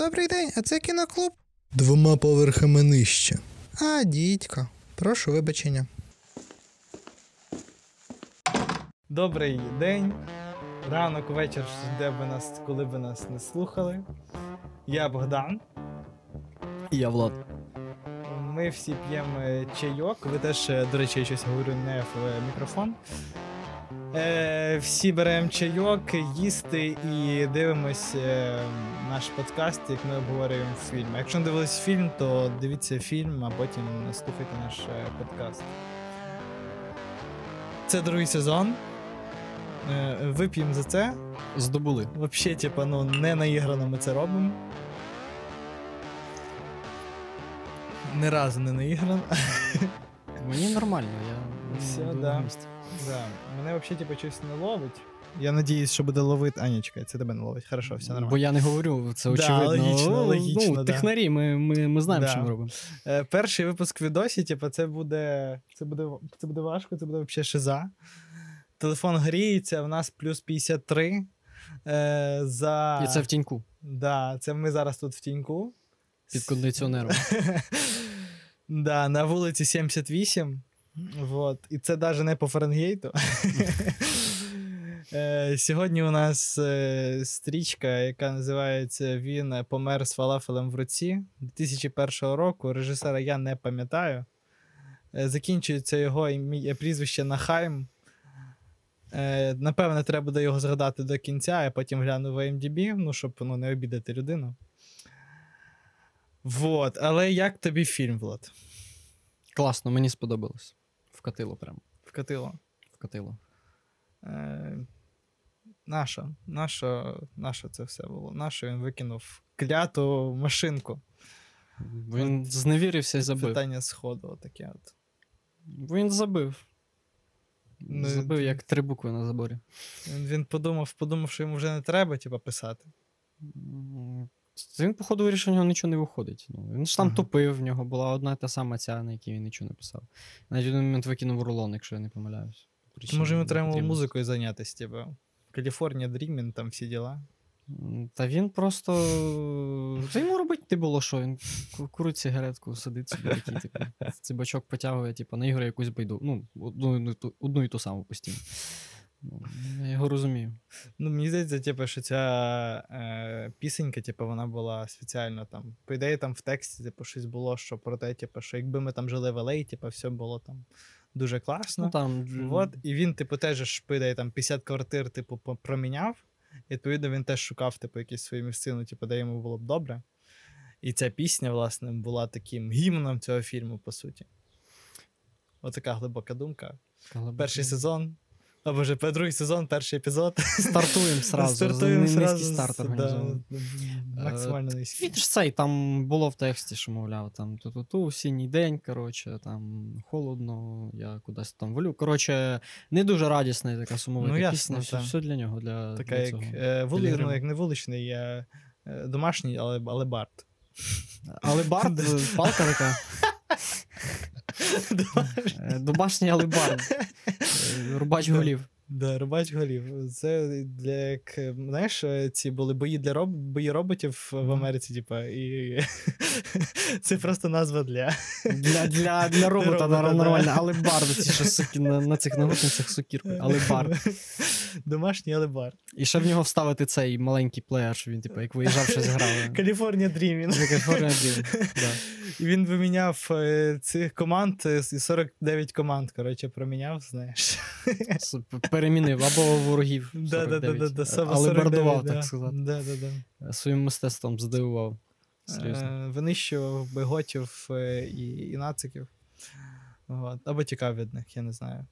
Добрий день, а це кіноклуб? Двома поверхами нижче. А, дідько. Прошу вибачення. Добрий день. Ранок, вечір, де ви нас, коли ви нас не слухали. Я Богдан. Я Влад. Ми всі п'ємо чайок. Ви теж, е, до речі, я щось говорю не в е, мікрофон. Е, всі беремо чайок, їсти і дивимось е, наш подкаст, як ми обговорюємо фільм. Якщо не дивились фільм, то дивіться фільм, а потім слухайте наш е, подкаст. Це другий сезон. Е, вип'ємо за це. Здобули. Взагалі, типа, ну, не наіграно ми це робимо. Ні разу не наіграно. Мені нормально, я Все, на да. місці. Да. Мене взагалі типу, щось не ловить. Я надіюсь, що буде ловити. А, чекай, це тебе не ловить. Хорошо, все нормально. Бо я не говорю, це Да, очевидно. логічно, Ну, логічно, Ну, да. ми, ми, ми знаємо, Да. що ми робимо. Е, перший випуск відосі, типу, це буде. Це буде, це буде важко, це буде взагалі шиза. Телефон гріється, в нас плюс 53. Е, за... І це в тіньку Да, це ми зараз тут в тіньку. під кондиціонером. Да, на вулиці 78. Вот. І це навіть не по Фаренгейту. Е, Сьогодні у нас е, стрічка, яка називається Він помер з фалафелем в руці 2001 року. Режисера я не пам'ятаю. Е, Закінчується його прізвище Нахайм. Е, Напевне, треба буде його згадати до кінця, я потім гляну в IMDb, ну, щоб ну, не обідати людину. Вот. Але як тобі фільм, Влад? Класно, мені сподобалось. Вкатило прямо. Вкатило. Вкатило. Е, наша, наша, наша це все було. Наша він викинув кляту машинку. Він зневірився і забив. Питання сходу таке от. Він забив. Ну, Забив як три букви на заборі. Він, він подумав, подумав, що йому вже не треба, типа, писати. Він, походу, вирішив, у нього нічого не виходить. Ну, він ж там Ага. тупив, в нього була одна та сама ця, на якій він нічого не писав. Навіть в один момент викинув рулон, якщо я не помиляюсь. То, може, йому треба музикою зайнятися, типа. Каліфорнія Дрімін, там всі діла. Та він просто. Та йому робити не було що. Він курить сигаретку, сидить собі такий, типу, цибачок потягує, типу, наіграє якусь байду. Ну, одну, і одну і ту саму постійно. Ну, я його розумію. Ну, мені здається, типу, що ця е, пісенька, типу, вона була спеціально там. По ідеї, там в тексті, типу, щось було, що про те, типу, що якби ми там жили в LA, типу, все було там дуже класно. Ну, там, Вот, і він, типу, теж ж, по ідеї, там 50 квартир, типу, проміняв. І, відповідно, він теж шукав, типу, якісь свою місцину, типу, де йому було б добре. І ця пісня, власне, була таким гімном цього фільму, по суті. Отака глибока думка. Коли Перший сезон. А боже, другий сезон, перший епізод. Стартуємо сразу. Стартуємо сразу. старт організований. да, максимально низький. Він ж цей там було в тексті, що мовляв, там ту-ту-ту, осінній день, коротше, там холодно, я кудись там волю. Коротше, не дуже радісна така сумовита Ну, пісня. Все, все для нього, для, Така, для як, е, вули, ну, як не вуличний, а е, домашній, але, але бард. Але бард, палка така. Е, Домашній алебард. Е, Рубач голів. Да, рубач голів. Це для як, знаєш, е, ці були бої для роб... бої роботів в Америці, типа, і це просто назва для. Для, для, для робота робота, да. нормально. Алебард, ці що суки на, на цих нагрудницях сокіркою. Алебард. Домашній алебард. І ще в нього вставити цей маленький плеєр, що він, типу, як виїжджав, щось грав. Каліфорнія Дрімін. Каліфорнія Дрім. Да. І він виміняв е, цих команд е, і 49 команд, коротше, проміняв, знаєш. С- перемінив або ворогів. Да, да, да, да, 49, але бардував, так сказати. Своїм мистецтвом здивував. Серйозно. Е, Винищував би готів е, і, і нациків. От. Або тікав від них, я не знаю.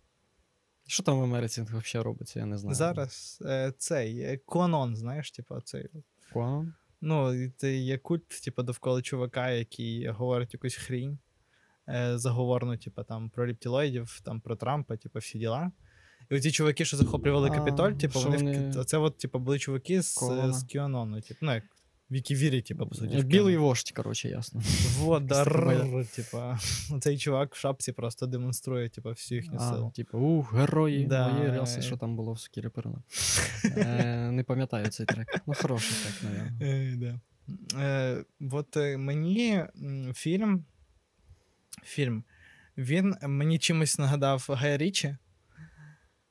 Що там в Америці взагалі робиться, я не знаю. Зараз е, цей Конон, знаєш, типу, цей. Куан? Ну, це є культ, типу, довкола чувака, який говорить якусь хрінь. Заговорну, типу, там про рептилоїдів, там про Трампа, типу, всі діла. І оці чуваки, що захоплювали А, Капітоль, типу, вони, вони- в... це от, типу, були чуваки з, Колона. з Кіанону, типу, ну, як в які вірять, типу, по суті. Білий вождь, коротше, ясно. Вот, да, Якась типа, цей чувак в шапці просто демонструє, типа, всю їхню А, силу. типу, ух, герої, Да, мої релси, е. що там було в Сокірі. Е, не пам'ятаю цей трек. Ну, хороший трек, мабуть. Е, да. Е, от е, мені фільм, фільм, він мені чимось нагадав Гая Річі.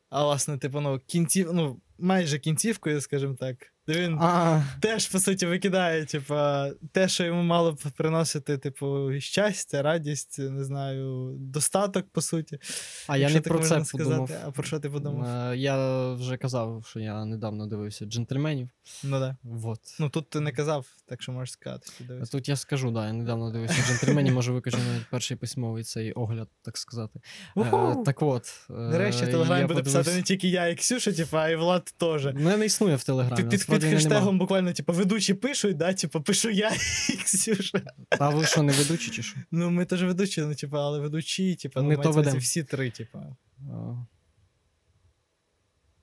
А власне, типу, ну, кінців, ну, майже кінцівкою, скажімо так. Він А, теж, по суті, викидає, типа, те, що йому мало б приносити, типу, щастя, радість, не знаю, достаток, по суті. а я не про це подумав. А про що ти подумав? Е, Я вже казав, що я недавно дивився джентльменів. Ну да. Вот. Ну тут ти не казав, так що можеш сказати. що А. Тут я скажу, да, я недавно дивився джентльменів, може викажу навіть перший письмовий цей огляд, так сказати. Е, Так от. е, Нарешті в Телеграмі буде писати не тільки я і Ксюша, типа, а і Влад теж. Мене не існує в Телеграмі. Під, під, насправді нема. хештегом буквально, типу, ведучі пишуть, да, типу, пишу я і Ксюша. А ви що, не ведучі чи що? Ну, ми теж ведучі, ну, типу, але ведучі, типу, ну, то ведем. всі три, типу.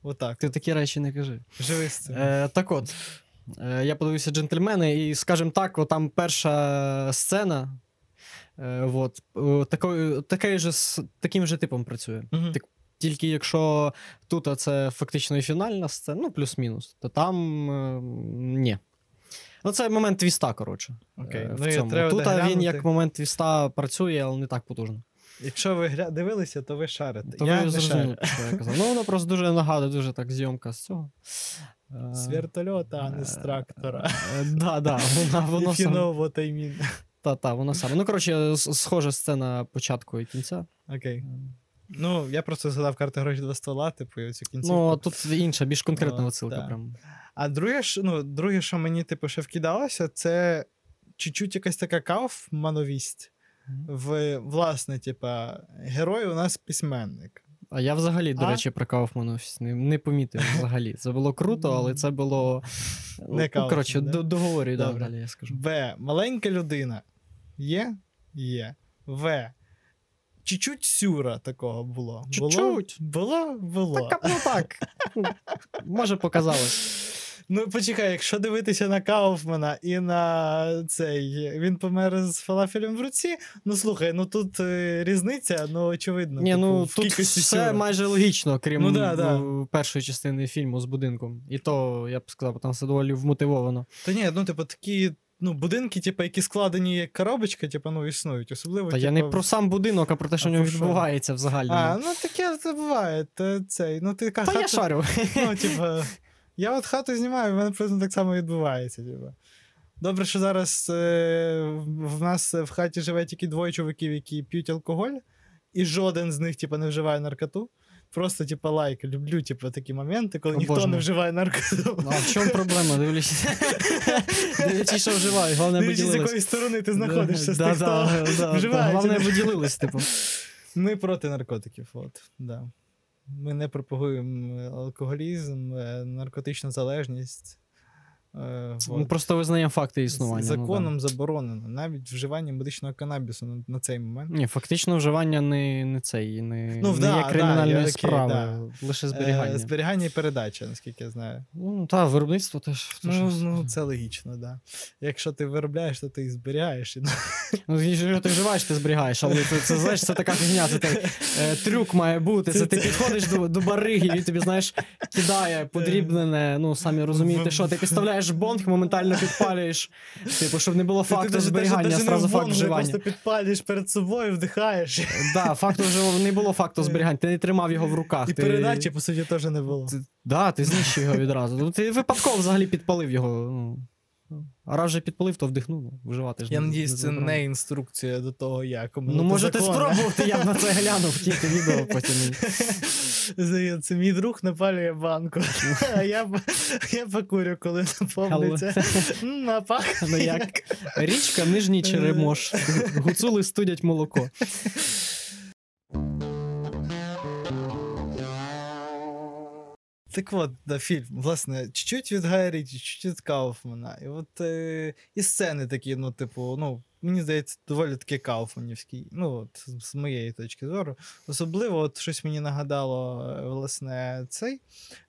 Отак. Ти такі речі не кажи. Живи з цим. Е, так от, е, я подивився джентльмени, і, скажімо так, от там перша сцена. Е, от, е, такою, такий же, таким же типом працює. Мгм. Так- Тільки якщо тут це фактично і фінальна сцена, ну плюс-мінус, то там е, ні. Ну, це момент твіста, коротше. Окей. е, Ну, і треба Тут буде а, він як момент твіста працює, але не так потужно. Якщо ви гля... дивилися, то ви шарите. То я ви не зрозуміли, шарю. що я казав. Ну, воно просто дуже нагадує, дуже так зйомка з цього. Е, З вертольота, а не з Е, трактора. Е, Да, да, вона, воно If you саме. know what I mean. Та, та, вона саме. Ну, коротше, с- схожа сцена початку і кінця. Окей. Ну, я просто згадав карти гроші два ствола, типу, і цю кінцівку. Ну, тут інша, більш конкретна О, висилка. Прям. А друге, що, ну, друге, що мені, типу, ще вкидалося, це чуть-чуть якась така кауфмановість. В, власне, типа, герой у нас письменник. А я взагалі, до А? речі, про Кауфмана щось не, не помітив взагалі. Це було круто, але це було. Не ну, Кауфман, коротше, да? до- да, далі, я скажу. В. Маленька людина. Є? Є. В. Чуть-чуть сюра такого було. Чуть-чуть. Було? Було. Так, ну так. Ну, Може, показалось. Ну, почекай, якщо дивитися на Кауфмана і на цей. Він помер з фалафелем в руці. Ну слухай, ну тут е, різниця, ну очевидно. Ні, типу, ну в тут все сюра. майже логічно, крім Ну да, да. е, першої частини фільму з будинком. І то, я б сказав, там все доволі вмотивовано. Та ні, ну, типу, такі ну, будинки, типу, які складені як коробочка, типу, ну, існують. Особливо. Та типу... я не про сам будинок, а про те, що А в ньому відбувається взагалі. А, ну таке це буває. Та, цей, ну, ти Та хата... я шарю. Ну, типу, я от хату знімаю, в мене приблизно так само відбувається. Типу. Добре, що зараз е, в нас в хаті живе тільки двоє чоловіків, які п'ють алкоголь, і жоден з них, типу, не вживає наркоту. Просто, типа, лайк, люблю, типа, такі моменти, коли ніхто Обожнюю. не вживає наркоту. Ну, а в чому проблема? Дивлячись, дивлячись, що вживають, головне Дивлячись, з якої сторони ти знаходишся з тих, хто вживає. Головне не. поділились, типу. Ми проти наркотиків, от, да. Ми не пропагуємо алкоголізм, е, наркотичну залежність. Е, Ми просто визнаємо факти існування. ну, Законом заборонено навіть вживання медичного канабісу на, на цей момент. Ні, фактично вживання не, не цей, не, Ну, не да, є да, кримінальної я справи, да. лише Е, зберігання. зберігання і передача, наскільки я знаю. Ну, так, виробництво теж. Ну, ну, це логічно, так. Да. Якщо ти виробляєш, то ти і зберігаєш. Ну, якщо ти вживаєш, ти зберігаєш, але це, це, знаєш, це така фігня, це так, е, трюк має бути. Це, ти підходиш до, до бариги, він тобі, знаєш, кидає подрібнене, ну, самі розумієте, що ти підставляєш бонг, моментально підпалюєш, типу, щоб не було факту зберігання, даже зразу факт вживання. Ти Просто підпалюєш перед собою, вдихаєш. Так, факту вже не було факту зберігання, ти не тримав його в руках. І передачі, по суті, теж не було. Так, ти знищив його відразу. Ну, ти випадково взагалі підпалив його. А раз вже підпалив, то вдихнув, ну, вживати ж Я надіюсь, не це не інструкція до того, як. Ну, може, ти спробувати, я б на це глянув, тільки відео потім. Це, мій друг напалює банку. А я, я покурю, коли наповниться. Ну, як? Річка, нижній черемош. Гуцули студять молоко. Так от, да, фільм, власне, чуть-чуть від Гая чуть-чуть від Кауфмана. І от е, і сцени такі, ну, типу, ну, мені здається, доволі таки кауфманівські. Ну, от, з- з моєї точки зору. Особливо, от щось мені нагадало, е, власне, цей.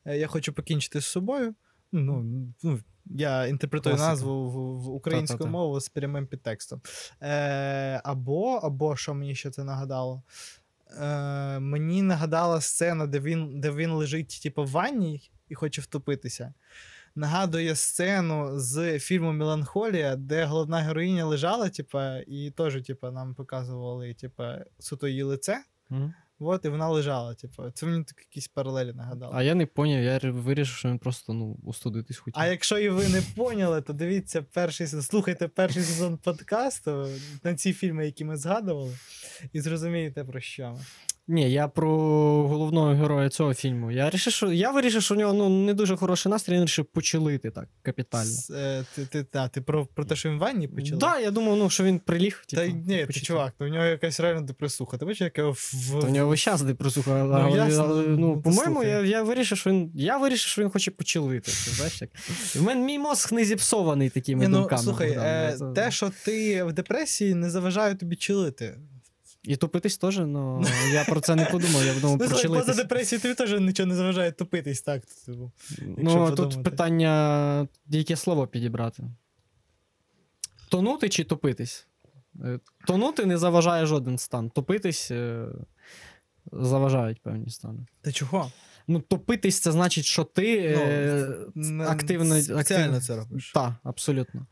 е, Я хочу покінчити з собою. Ну, ну, я інтерпретую Класика. назву в, в українську Та-та-та. мову з прямим підтекстом. Е, або, або що мені ще це нагадало? Е, мені нагадала сцена, де він, де він лежить, типу, в ванні і хоче втопитися. нагадує сцену з фільму Меланхолія, де головна героїня лежала, типа, і теж, типа, нам показували, типу, суто її лице. Мгм. От, і вона лежала, типу. Це мені так якісь паралелі нагадало. А я не поняв, я вирішив, що він просто ну, устудитись хотів. А якщо і ви не поняли, то дивіться перший сезон, слухайте перший сезон подкасту на ці фільми, які ми згадували, і зрозумієте про що ми. Ні, я про головного героя цього фільму. Я вирішив, що, я вирішив, що у нього ну, не дуже хороший настрій, він вирішив почилити так, капітально. С- е, Ти, ти, та, ти про, про те, що він в ванні почали? Так, да, я думав, ну, що він приліг. Та типу, ні, ти чувак, то в нього якась реально депресуха. Ти бачиш, яке в. Та в нього весь час депресуха. але- Ну, ясно, але, ну, ну, по-моєму, я, я вирішив, що він. Я вирішив, що він хоче почилити. Ти знаєш, як. В мене мій мозг не зіпсований такими Ні, ну, думками. слухай, е, те, що ти в депресії, не заважає тобі чилити. І тупитись теж, але я про це не подумав. Я думав Ну, про поза депресією тобі теж нічого не заважає тупитись, так. типу. Ну, тут питання, яке слово підібрати. Тонути чи топитись? Е, Тонути не заважає жоден стан. Топитись е, заважають певні стани. Та чого? Ну, топитись це значить, що ти е, Не- активно. спеціально активно... це робиш. Так, абсолютно.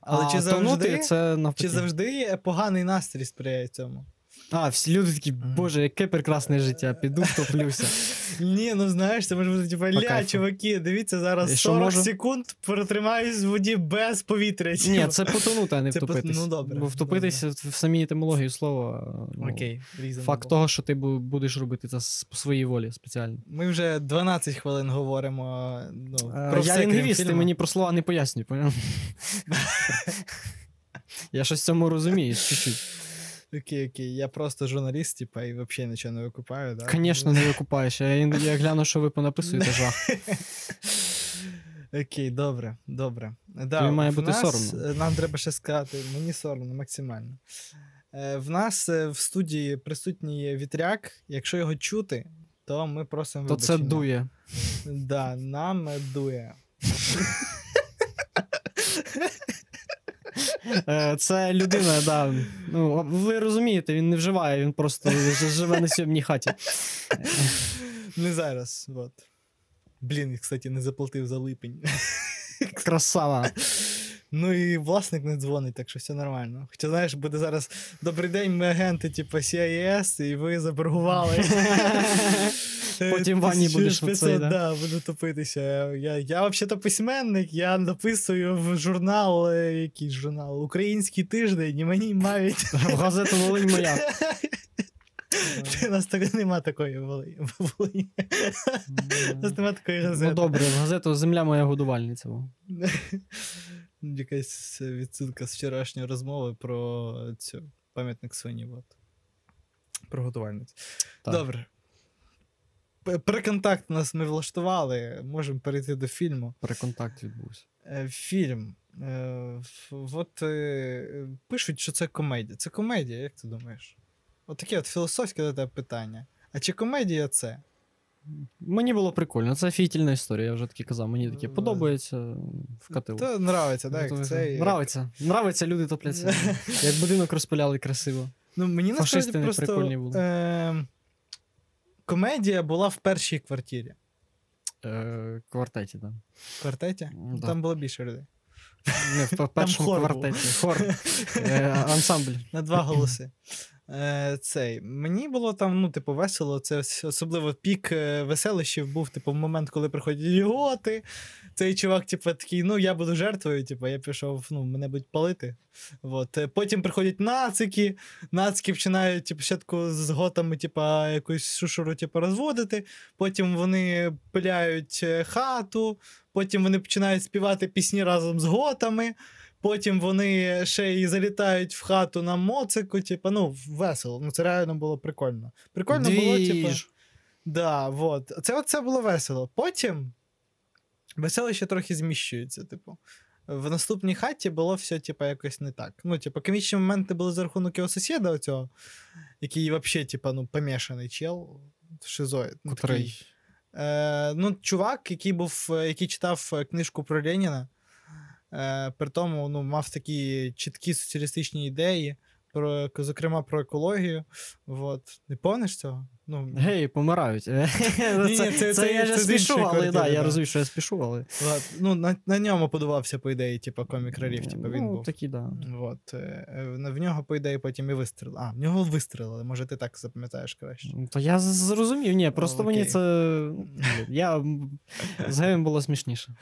Але а чи завжди- тонути це навпаки. Чи завжди поганий настрій сприяє цьому? А, всі люди такі, боже, яке прекрасне життя, піду втоплюся. Ні, ну знаєш, це може бути типу, ля, чуваки, дивіться зараз І що 40 можу? секунд протримаюсь в воді без повітря. Ні, типу. це потонути, а не Це пот- втопитись. ну, добре, Бо втопитись в самій етимології слова. ну, Окей, reasonable. Факт того, що ти бу- будеш робити це з- по своїй волі спеціально. Ми вже 12 хвилин говоримо. Ну, Е, про все, я крім лінгвіст, ти фільму. мені про слова не пояснюй, поняв? Я щось в цьому розумію, чуть-чуть. Окей, окей. Я просто журналіст, типа, і взагалі нічого не викупаю. Да? Звісно, не викупаєш. Я іноді я гляну, що ви понаписуєте жах. Окей, добре, добре. Да, Тобі має в бути нас, соромно. е, Нам треба ще сказати, мені соромно максимально. Е, В нас е, в студії присутній вітряк. Якщо його чути, то ми просимо То це вибачення. дує. Да, нам дує. Е, Це людина, да. Ну, ви розумієте, він не вживає, він просто живе на сьомній хаті. Не зараз. От. Блін, кстати, не заплатив за липень. Красава. Ну і власник не дзвонить, так що все нормально. Хоча, знаєш, буде зараз добрий день, ми агенти, типу CIS, і ви заборгували. Потім в ванні будеш 1500, оцей, да? да, буду топитися. Я, я взагалі-то письменник, я написую в журнал, е, який журнал, Український тиждень, і мені мають. В газету Волинь моя. У нас так нема такої Волині. Волині. У нас нема такої газети. Ну добре, в газету Земля моя годувальниця. Якась відсилка з вчорашньої розмови про цю пам'ятник. От. Про готувальницю. Добре. П- Преконтакт нас ми влаштували. Можемо перейти до фільму. Приконтакт відбувся. Е, Фільм. Е, От е, пишуть, що це комедія. Це комедія, як ти думаєш? От таке от філософське до тебе питання. А чи комедія це? Мені було прикольно. Це офігітельна історія, я вже таки казав. Мені таке подобається. Вкатив. То нравиться, так? Як це, Нравиться. Нравиться, люди топляться. Як будинок розпиляли красиво. Ну, мені насправді Фашисти не просто прикольні були. е- комедія була в першій квартирі. Е, квартеті, так. В квартеті? Да. Там було більше людей. Не, в пе- першому хор був. квартеті. Хор. Е, ансамбль. На два голоси. Е, цей. Мені було там, ну, типу, весело. Це особливо пік е, веселищів був, типу, в момент, коли приходять льготи. Цей чувак, типу, такий, ну, я буду жертвою, типу, я пішов, ну, мене будуть палити. От. Е, Потім приходять нацики, нацики починають, типу, спочатку з готами, типу, якусь шушуру, типу, розводити. Потім вони пиляють хату, потім вони починають співати пісні разом з готами. Потім вони ще й залітають в хату на моцику, типу, ну, весело. Ну, це реально було прикольно. Прикольно було, типу. Двіж. Да, вот. Це, це було весело. Потім веселище трохи зміщується, типу. В наступній хаті було все, типу, якось не так. Ну, типу, комічні моменти були за рахунок його сусіда, оцього, який взагалі, типу, ну, помішаний чел, шизоїд. Ну, такий. Е, ну, чувак, який був, е, який читав е, книжку про Леніна, е, при тому ну, мав такі чіткі соціалістичні ідеї, про, зокрема про екологію. Вот. Не помниш цього? Ну, Геї помирають. Це, Ні-ні, це, це- це- я ж спішу, але да, я розумію, що я спішу, але. Ну на, на ньому подавався, по ідеї, типу, комік реліф, типу, він ну, був. такі, да. От, е, е, в нього, по ідеї, потім і вистрілили. А, в нього вистрілили, може, ти так запам'ятаєш краще. То я зрозумів, ні, просто мені це. ну, Я з геєм було смішніше.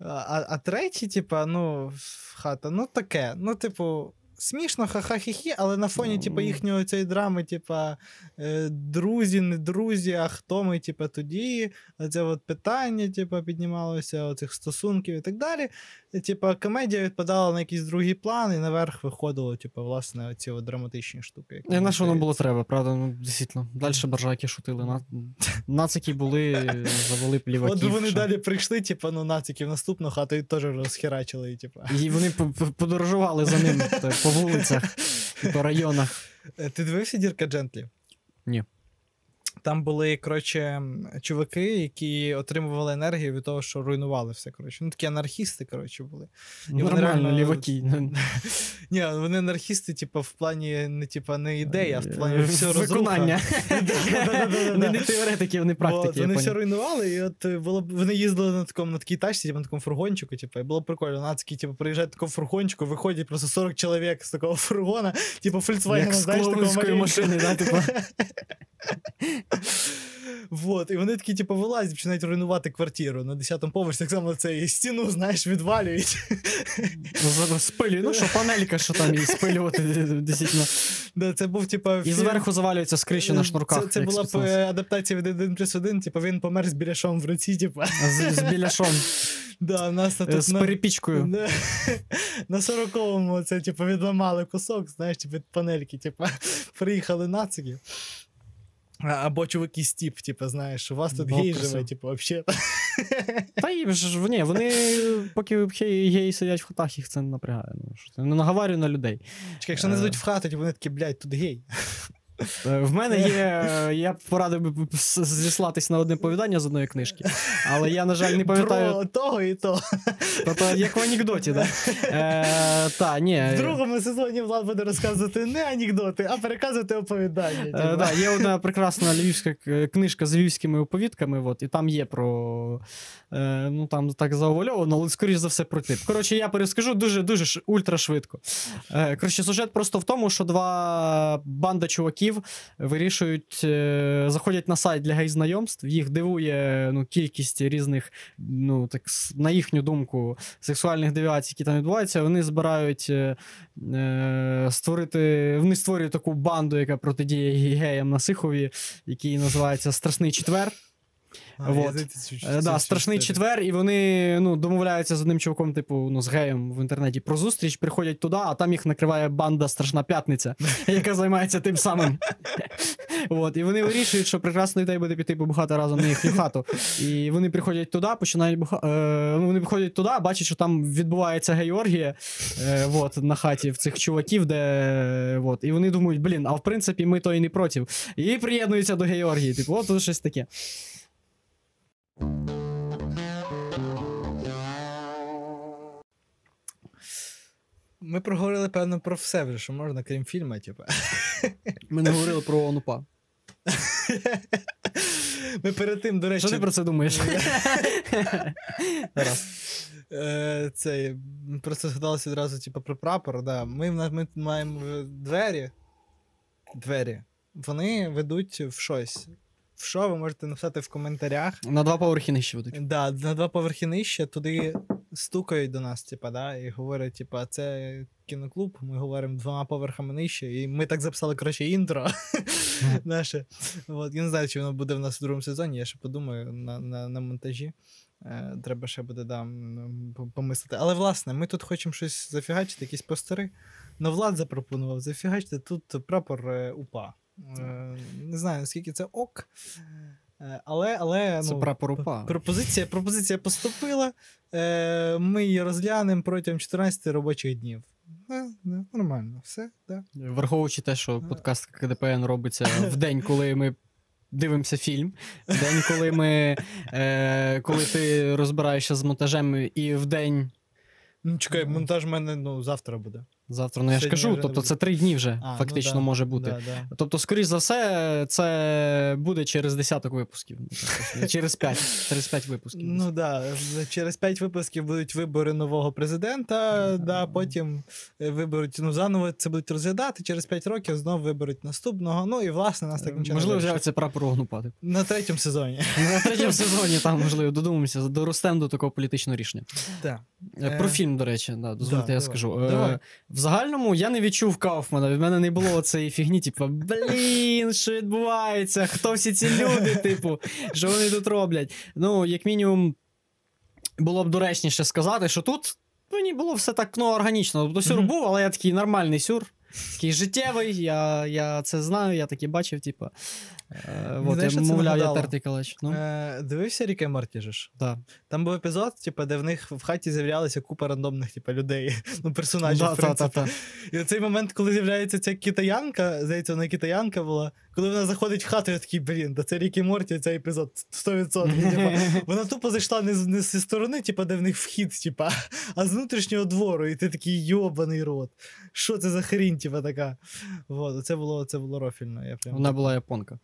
А, а, третій, типа, ну, хата, ну таке. Ну, типу, смішно, ха-ха-хі-хі, але на фоні, Ну. типу, їхньої цієї драми, типа, е, друзі, не друзі, а хто ми, типа, тоді. Це от питання, типа, піднімалося, оцих стосунків і так далі. І, Типа, комедія відпадала на якийсь другий план, і наверх виходило, типу, власне, оці от драматичні штуки. Не на що воно було треба, правда, ну дійсно. Далі баржаки шутили. На... Нацики були, завели пліваків. От вони що. далі прийшли, типу, ну, нациків наступну хату і теж розхерачили, і, типу. І вони по- по- подорожували за ним так, по вулицях і по районах. Е, Ти дивився Дірка Джентлі? Ні. Там були, коротше, чуваки, які отримували енергію від того, що руйнували все. Коротше. Ну, такі анархісти, коротше, були. вони Нормально, реально- ліваки. Ні, вони анархісти, типу, в плані не, типу, не ідеї, а в плані Е, все виконання. Вони не теоретики, вони практики. вони все руйнували, і от е, було вони їздили на такому на такій тачці, типу, на такому фургончику, типу, і було прикольно. Нацькі, типу, приїжджають в такому фургончику, виходять просто 40 чоловік з такого фургона, типу з знаєш, такого машини, да, типу. Вот, і вони такі, типу, вилазять, починають руйнувати квартиру. На 10-му поверсі так само це і стіну, знаєш, відвалюють. З- Спилює. Ну що, панелька, що там і спилювати дійсно. Да, це був, типу, І зверху завалюється з криші на шнурках. Це, це була б е, адаптація від 1 плюс 1, типу він помер з біляшом в руці, типу. З, з біляшом, Да, у нас е, тут з на, перепічкою. на, на 40-му це, типу, відламали кусок, знаєш, типу, від панельки, типу, приїхали нацики. Або чуваки стіп, типу, знаєш, у вас тут Ну, гей живе, типу, взагалі. Та і ж ні, вони поки геї, сидять в хатах, їх це не напрягає. Ну, що не наговарюй на людей. Чекай, якщо не зайдуть звуть в хату, типу, вони такі, блядь, тут гей. Е, В мене є. е, Я порадив би зіслатись на одне повідання з одної книжки, але я, на жаль, не пам'ятаю. Про того і то. Тобто, як в анекдоті, да? Е, та, ні. В другому сезоні Влад буде розказувати не анекдоти, а переказувати оповідання. Е, да, є одна прекрасна львівська книжка з львівськими оповідками, от, і там є про. Е, ну там так заувальовано, але скоріш за все про тип. Коротше, я перескажу дуже дуже ш- ультра швидко. Е, коротше, сюжет просто в тому, що два банда чуваків вирішують, е, заходять на сайт для гей-знайомств. Їх дивує ну, кількість різних, ну так на їхню думку, сексуальних девіацій, які там відбуваються. Вони збирають е, е, створити. Вони створюють таку банду, яка протидіє геям на Сихові, який називається Страсний четвер. А, вот. цю- Е, да, страшний четвер, і вони ну, домовляються з одним чуваком, типу, ну, з геєм в інтернеті про зустріч, приходять туди, а там їх накриває банда Страшна П'ятниця, яка займається тим самим. От, і вони вирішують, що прекрасна ідея буде піти побухати разом на їхню хату. І вони приходять туди, починають бухати. Е, ну, вони приходять туди, бачать, що там відбувається гей-оргія е, от, на хаті в цих чуваків, де. От, і вони думають, блін, а в принципі ми то і не проти. І приєднуються до гей-оргії. Типу, от щось таке. Ми проговорили, певно, про все вже, що можна, крім фільму, типу. Ми не говорили про онупа. Ми перед тим, до речі, Що ти про це думаєш? Е, цей, просто згадалося одразу, типу, про прапор. Да. Ми, ми маємо двері. Двері. Вони ведуть в щось. В що ви можете написати в коментарях. На два поверхи нижче ведуть. Да, на два поверхи нижче туди стукають до нас, типа, да, і говорять, типа, це кіноклуб. Ми говоримо двома поверхами нижче. І ми так записали, коротше, інтро наше. От, я не знаю, чи воно буде в нас в другому сезоні. Я ще подумаю на, на, на монтажі. Е, треба ще буде да, помислити. Але власне, ми тут хочемо щось зафігачити, якісь постери. Но Влад запропонував зафігачити тут прапор е, УПА. Е, не знаю, наскільки це ок. Е, але, але Це ну, прапор. Пропозиція, пропозиція поступила. Е, ми її розглянемо протягом 14 робочих днів. Е, да, нормально, все, да. Враховуючи те, що подкаст КДПН робиться в день, коли ми дивимося фільм, в день, коли ми е, коли ти розбираєшся з монтажем, і в день. Ну, чекай, монтаж в мене ну, завтра буде. Завтра, ну я ж кажу, вже тобто буде. це три дні вже А, ну фактично да, може бути. Да, да. Тобто, скоріш за все, це буде через десяток випусків. Через п'ять. Через п'ять випусків. Ну так, да. через 5 випусків будуть вибори нового президента, да, потім е, виберуть ну, заново це будуть розглядати, через 5 років знову виберуть наступного. Ну і власне нас так нічого Можливо, вирішить. з'явиться прапор огнупати. на третьому сезоні. На третьому сезоні там, можливо, додумаємося, доростемо до такого політичного рішення. Да. Е, Про Е, фільм, до речі, да, дозвольте, да, я давай. скажу. Е, Давай. В загальному я не відчув Кауфмана. В мене не було цієї фігні, типу, блін, що відбувається? Хто всі ці люди, типу, що вони тут роблять? Ну, як мінімум, було б доречніше сказати, що тут мені було все так ну, органічно. Тобто сюр Мгм. був, але я такий нормальний сюр. Такий життєвий, я, я це знаю, я таке бачив, типу. Е, от, знаєш, я мовляв, я тертий калач. Ну, Е, дивився Ріка і Морті же ж? да. Там був епізод, типу, де в них в хаті з'являлися купа рандомних типу, людей, ну, персонажів, Да, в та, принципі. та, та. І цей момент, коли з'являється ця китаянка, здається, вона китаянка була, коли вона заходить в хату, я такий, блін, та це Рік і Морті, цей епізод 100%. Типу, вона тупо зайшла не з, не зі сторони, типу, де в них вхід, типу, а з внутрішнього двору, і ти такий йобаний рот. Що це за хрінь, типу, така? Вот, це було, це було рофільно. Я прям... Вона була японка.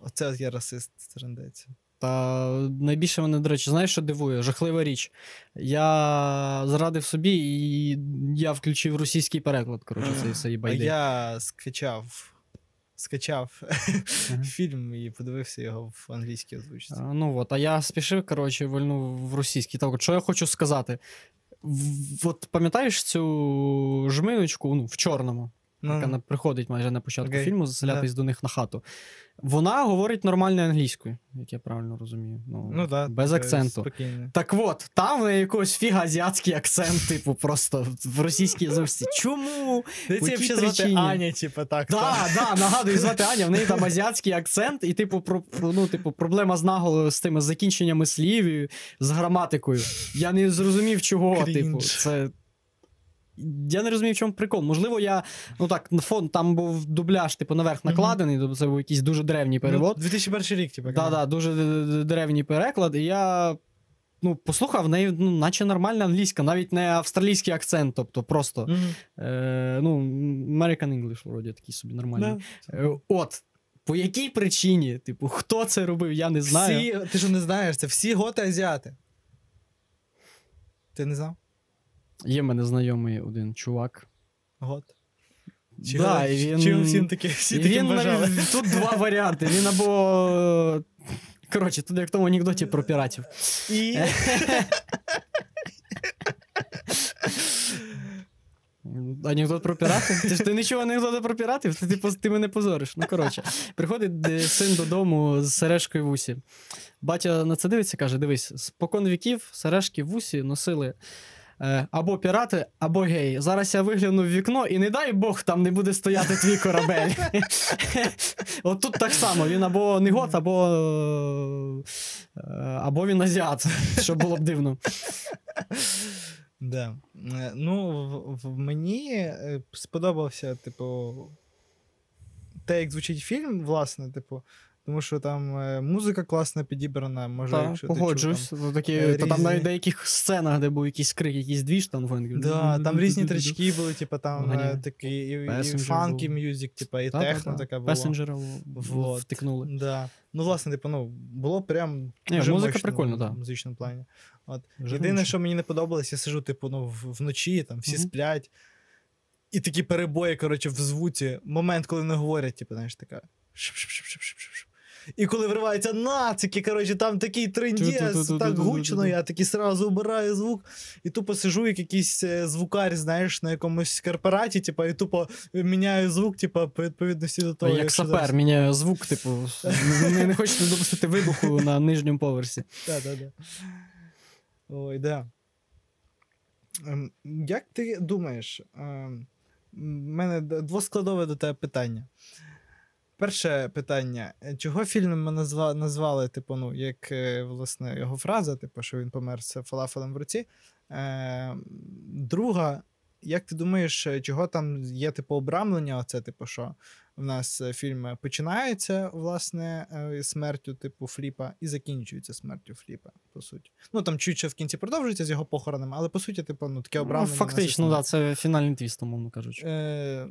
Оце от я расист, трендеться. Та найбільше мене, до речі, знаєш, що дивує? Жахлива річ. Я зрадив собі, і я включив російський переклад. Коротше, цієї А я скачав. Скачав Ага. фільм і подивився його в англійській озвучці. А, Ну от, а я спішив, коротше, вольну в російській. Так, от, що я хочу сказати? В- От пам'ятаєш цю жминочку ну, в чорному, Ну, яка приходить майже на початку Окей. фільму заселятись до них на хату. Вона говорить нормальною англійською, як я правильно розумію. Ну, ну да, без акценту. Спокійно. Так от, там в неї якогось фіга азіатський акцент, типу, просто в російській озвучці. Чому? Це звати? Аня, типу, так. Да, да, нагадую, звати Аня, в неї там азіатський акцент, і, типу, про, ну, типу, проблема з наголо з тими закінченнями слів, і з граматикою. Я не зрозумів, чого. Крінж. Типу, це. Я не розумію, в чому прикол. Можливо, я. Ну так, на фон там був дубляж, типу, наверх накладений, тобто це був якийсь дуже древній перевод. Ну, 2001 рік, типу. Так, да, дуже д- д- древній переклад. І я ну, послухав в неї, ну, наче нормальна англійська, навіть не австралійський акцент, тобто просто. Е, ну, American English, вроді, такий собі нормальний. Е, От. По якій причині? Типу, хто це робив, я не знаю. Всі, ти ж не знаєш, це всі готи азіати. Ти не знав? Є в мене знайомий один чувак. Гот. Да, і він... Чи всім такі, всі і він бажали? Тут два варіанти. Він або. Коротше, тут як в тому анекдоті про піратів. І... Анекдот про піратів? Ти ж ти нічого анекдоти про піратів? Ти, ти, ти мене позориш. Ну, коротше, приходить е, син додому з сережкою в усі. Батя на це дивиться, каже: дивись, спокон віків сережки в усі носили. Е, Або пірати, або геї. Зараз я вигляну в вікно, і не дай Бог, там не буде стояти твій корабель. От тут так само: він або не гот, або, е, або він азіат, що було б дивно. Да. Е, Ну, в, в мені сподобався, типу, те, як звучить фільм, власне, типу, тому що там е, музика класно підібрана, може, Так, якщо ти чув, там. Такі, е, та там різні- навіть в деяких сценах, де був якийсь крик, якийсь двіж там в Да, там різні трички були, типу, там Ганяє. е, такі і, і funky music, типу, і техно така була. Passenger а Вот. втикнули. Да. Ну, власне, типу, ну, було прям. Дуже музика мощно прикольна, в музичному плані. От. Вже Єдине, що мені не подобалось, я сижу, типу, ну, вночі, там всі Мгм. сплять. І такі перебої, коротше, в звуці. Момент, коли вони говорять, типу, знаєш, така. шип-шип-шип-шип-шип-шип. І коли вриваються нацики, коротше, там такий трендець, так гучно, я такий сразу обираю звук, і тупо сижу, як якийсь е, звукар, знаєш, на якомусь корпораті, типу, і тупо міняю звук, типу, по відповідності до того, Як сапер, міняє звук, типу, не, не хочете допустити вибуху на нижньому поверсі. Так, так, так. Ой, да. Ем, Як ти думаєш, ем, в мене двоскладове до тебе питання. Перше питання: е, чого фільм ми назва, назвали, типу, ну, як е, власне його фраза, типу, що він помер з фалафелем в руці. Е, друга, як ти думаєш, е, чого там є, типу, обрамлення, оце, типу, що в нас фільм починається, власне, смертю, типу, Фліпа, і закінчується смертю Фліпа, по суті. Ну там чуть ще в кінці продовжується з його похоронами, але по суті, типу, ну таке Ну, фактично, да. да, це фінальний твіст, умовно кажучи. Е,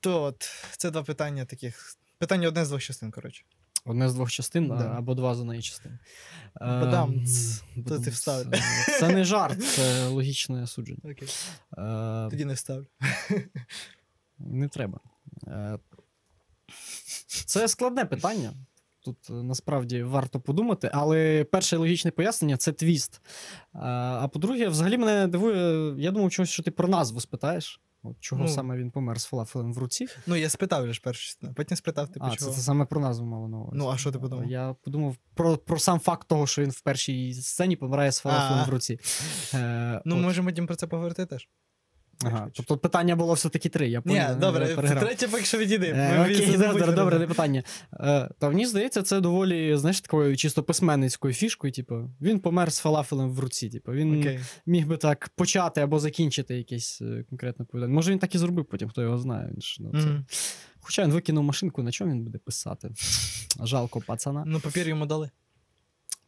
то от, це два питання таких. Питання одне з двох частин, коротше. Одне з двох частин, Да. або два з однієї частини. Е, Бадамц. м, То ти вставлю. Це не жарт, це логічне судження. Окей. Е, Тоді не вставлю. Не треба. Е, Це складне питання. Тут е, насправді варто подумати, але перше логічне пояснення це твіст. А, а по-друге, взагалі мене дивує, я думав чогось, що ти про назву спитаєш. От чого Ну. саме він помер з фалафелем в руці. Ну, я спитав лише першу потім спитав, типу, а, це, чого. це саме про назву мало на увазі. Ну, а що ти подумав? Я подумав про, про сам факт того, що він в першій сцені помирає з фалафелем в руці. Е, Ну, от. можемо потім про це поговорити теж. Ага. Тобто питання було все-таки три. Я Ні, добре, третє поки що відійди. Е, Окей, добре, добре, не питання. Е, Та мені здається, це доволі, знаєш, такою чисто письменницькою фішкою. Типу, він помер з фалафелем в руці. Типу, він Окей. міг би так почати або закінчити якесь е, конкретне повідомлення. Може, він так і зробив потім, хто його знає. Він ж, ну, це... Мгм. Хоча він викинув машинку, на чому він буде писати? Жалко пацана. Ну, папір йому дали.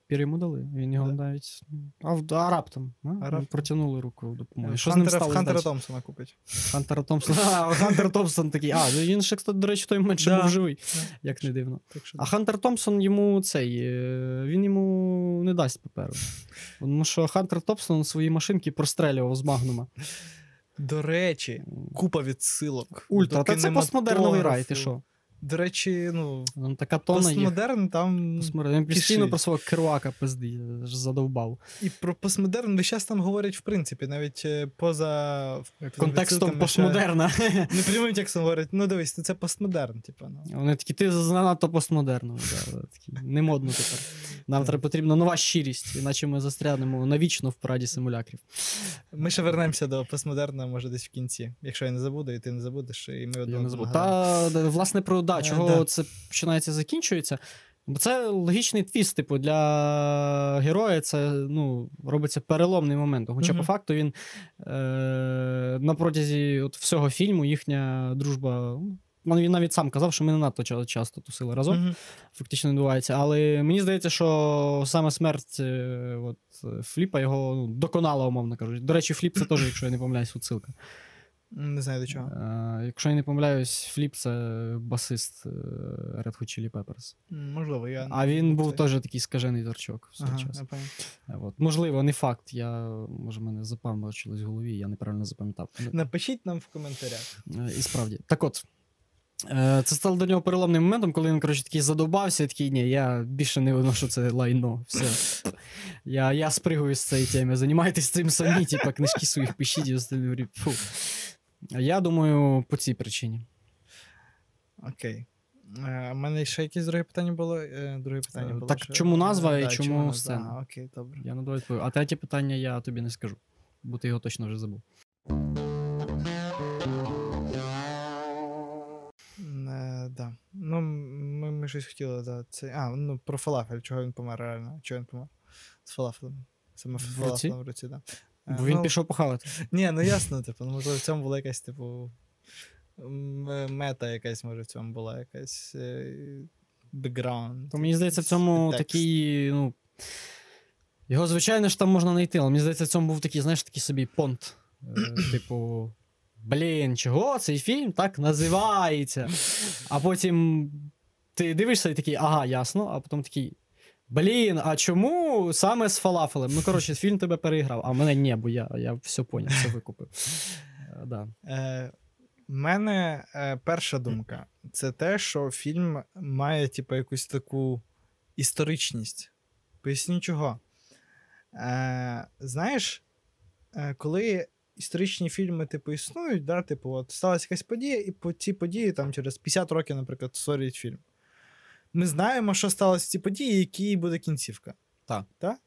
Пір йому дали. Він його Да. навіть. А, в- а раптом. А? А раптом. Протягнули руку в допомогу. В Що з ним Хантера. Хантера? Томпсона купить. Хантера Томпсон. А, Хантер Томпсон такий. А, ну він ще, до речі, той момент ще Да. був живий, Да. як не дивно. Так що... А Хантер Томпсон йому цей. е, Він йому не дасть паперу. Тому що Хантер Томпсон свої машинки прострелював з магнума. До речі, купа відсилок. Ультра, та це постмодерновий рай, ти що? До речі, ну, Там така тона постмодерн там. Постмодерн. Він постійно про свого керуака пизди, задовбав. І про постмодерн весь час там говорять, в принципі, навіть е, поза Контекстом постмодерна. ще- Не прямим текстом говорять, ну дивись, це постмодерн, типу. Ну. Вони такі, ти занадто постмодерно. Не модно тепер. Нам треба потрібна нова щирість, іначе ми застрянемо навічно в параді симулякрів. Ми ще вернемося до постмодерна, може, десь в кінці. Якщо я не забуду, і ти не забудеш, і ми одного. Та, власне, про да, Е, чого да. це починається закінчується. Бо це логічний твіст, типу, для героя це ну, робиться переломний момент. Хоча, Мгм. по факту, він е, на протязі от всього фільму їхня дружба. ну, Він навіть сам казав, що ми не надто часто тусили разом. Мгм. фактично відбувається. Але мені здається, що саме смерть е, от, Фліпа його ну, доконала, умовно кажучи. До речі, Фліп це теж, якщо я не помиляюсь, відсилка. Не знаю до чого. Е, якщо я не помиляюсь, Фліп це басист е, Red Hot Chili Peppers. Можливо, я. А він був теж такий скажений торчок в свій Ага. Е, От. Можливо, не факт. Я, може, мене запам'яталось в голові, я неправильно запам'ятав. Напишіть нам в коментарях. І справді. Так от. Це стало до нього переломним моментом, коли він, коротше, такий задовбався, і такий, ні, я більше не виношу це лайно. Все. Я, я спригую з цієї теми. Займайтесь цим самі, типа книжки своїх пишіть. Фу. А Я думаю, по цій причині. Окей. Е, У мене ще якесь друге питання було. Е, Друге питання Е, було. так що- чому назва і да, чому назва? сцена? Ага, окей, добре. Я надаю відповідь. А третє питання я тобі не скажу, бо ти його точно вже забув. Е, да. Ну, ми, ми щось хотіли, да. Це, а, ну, про фалафель, чого він помер реально. Чого він помер? З фалафелем. Саме фалафелем в руці, да. Е, Бо він ну, пішов похавати. Ні, ну ясно, типу, ну, можливо, в цьому була якась, типу, е, мета якась, може, в цьому була якась бекграунд. Мені здається, в цьому текст. такий, ну. Його, звичайно ж, там можна знайти, але мені здається, в цьому був такий, знаєш, такий собі понт. Е, типу, блін, чого цей фільм так називається? А потім ти дивишся і такий, ага, ясно, а потім такий. Блін, а чому саме з фалафелем? Ну, коротше, фільм тебе переіграв, а мене ні, бо я, я все поняв, все викупив. Е, да. Е, в мене е, перша думка це те, що фільм має, типу, якусь таку історичність. Поясню чого. Е, знаєш, е, коли історичні фільми, типу, існують, да, типу, от сталася якась подія, і по ці події там через 50 років, наприклад, створюють фільм. Ми знаємо, що сталося в ці події, які буде кінцівка. Так. Так?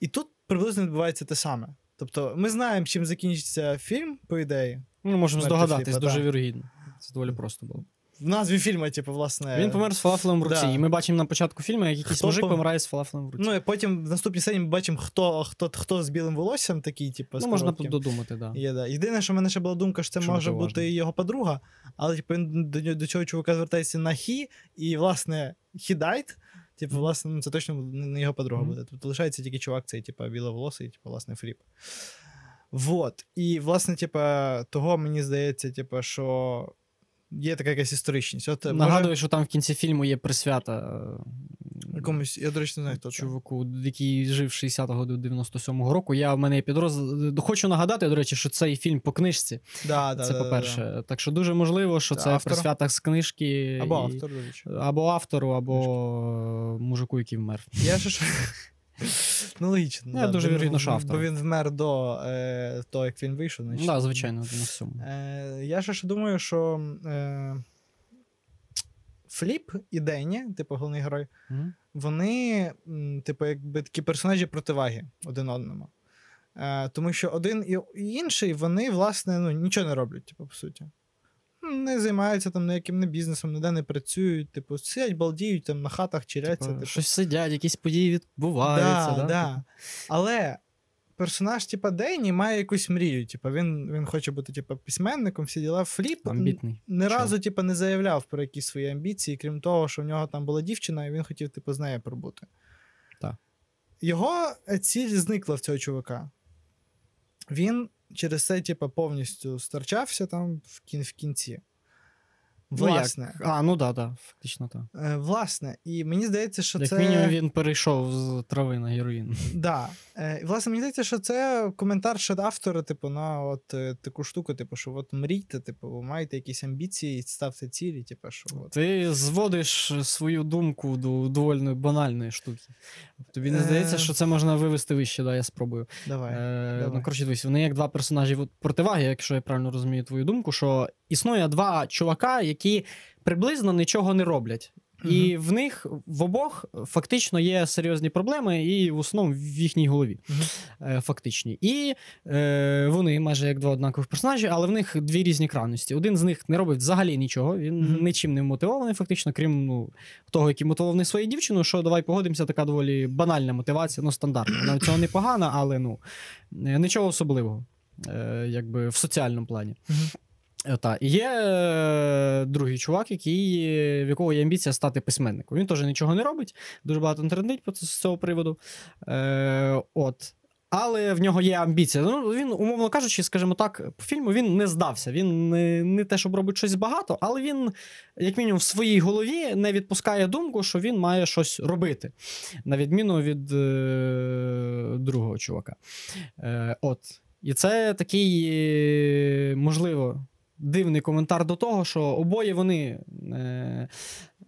І тут приблизно відбувається те саме. Тобто, ми знаємо, чим закінчиться фільм, по ідеї. Ну, можемо здогадатись, Філіпа, дуже вірогідно. Це доволі просто було. В назві фільму, типу, власне. Він помер з фалафелем в руці. Да. І ми бачимо на початку фільму, як якийсь Хто мужик пом- помирає з фалафелем в руці. Ну, і потім в наступній сцені ми бачимо, хто, хто, хто з білим волоссям такий, типу, з Ну, можна коротким. додумати, да. Є, да. Єдине, що в мене ще була думка, що це Що може бути важливо. його подруга, але типу, він до, до цього чувака звертається на хі, і, власне, died. Типу, власне, ну, це точно не його подруга Мгм. буде. Тобто лишається тільки чувак, цей, типу, біловолосий, типу, власне, фріп. Вот. І, власне, типу, того мені здається, типу, що є така якась історичність. От, може, Нагадую, що там в кінці фільму є присвята е, якомусь, я, до речі, не знаю, хто чуваку, який жив з 60-го до 97-го року. Я в мене є підроз... Хочу нагадати, до речі, що цей фільм по книжці. Да, да, це да, да, по-перше. Так що дуже можливо, що Це автор? присвята з книжки. Або і- автор, до речі. Або автору, або мужику, який вмер. Я ще. Ну, логічно. Ну, я дуже вірогідно, що Бо він вмер до е, того, як він вийшов. Значить. да, звичайно. Е, я ще ще думаю, що е, Фліп і Денні, типу головний герой, Мгм. вони, типу, якби такі персонажі противаги один одному. Е, тому що один і і інший, вони, власне, ну, нічого не роблять, типу, по суті. Не займаються там ніяким не бізнесом, ніде не працюють, типу, сидять, балдіють там на хатах, чиряться. Типа, Типу, Щось сидять, якісь події відбуваються. да, Да, да. Але персонаж, типа, Денні має якусь мрію. Типа, він, він хоче бути, типа, письменником, всі діла. Фліп Амбітний. Чел. разу, типа, не заявляв про якісь свої амбіції, крім того, що в нього там була дівчина, і він хотів, типу, з нею пробути. Так. Його е, ціль зникла в цього чувака. Він через це, типу, повністю старчався там в, кін- в кінці. Ну, як? Власне, А, ну да, да, фактично так. е, власне, і мені здається, що Як це. мінімум він перейшов з трави на героїн. Да. Е, власне, мені здається, що це коментар ще автора, типу, на от е, таку штуку, типу, що от мрійте, типу, ви маєте якісь амбіції, ставте цілі, типу, що от. Ти зводиш свою думку до доволі банальної штуки. Тобі не здається, Е. що це можна вивести вище, да, я спробую. Давай. Е, давай. ну, коротше, дивись, вони як два персонажі от противаги, якщо я правильно розумію твою думку, що існує два чувака, які приблизно нічого не роблять. І в них в обох фактично є серйозні проблеми, і в основному в їхній голові. Е, фактичні. І е, вони майже як два однакових персонажі, але в них дві різні крайності. Один з них не робить взагалі нічого, він Мгм. нічим не мотивований, фактично, крім ну, того, який мотивований своєю дівчиною, що давай погодимося, така доволі банальна мотивація, ну стандартна. Вона цього не погана, але ну е, нічого особливого, е, якби в соціальному плані. Мгм. Е, Та. Є е, другий чувак, який, в якого є амбіція стати письменником. Він теж нічого не робить, дуже багато ц- з цього приводу. Е, от. Але в нього є амбіція. Ну, він, умовно кажучи, скажімо так, по фільму він не здався. Він не, не те, щоб робить щось багато, але він, як мінімум, в своїй голові не відпускає думку, що він має щось робити, на відміну від е, другого чувака. Е, от. І це такий, е, можливо, дивний коментар до того, що обоє вони е,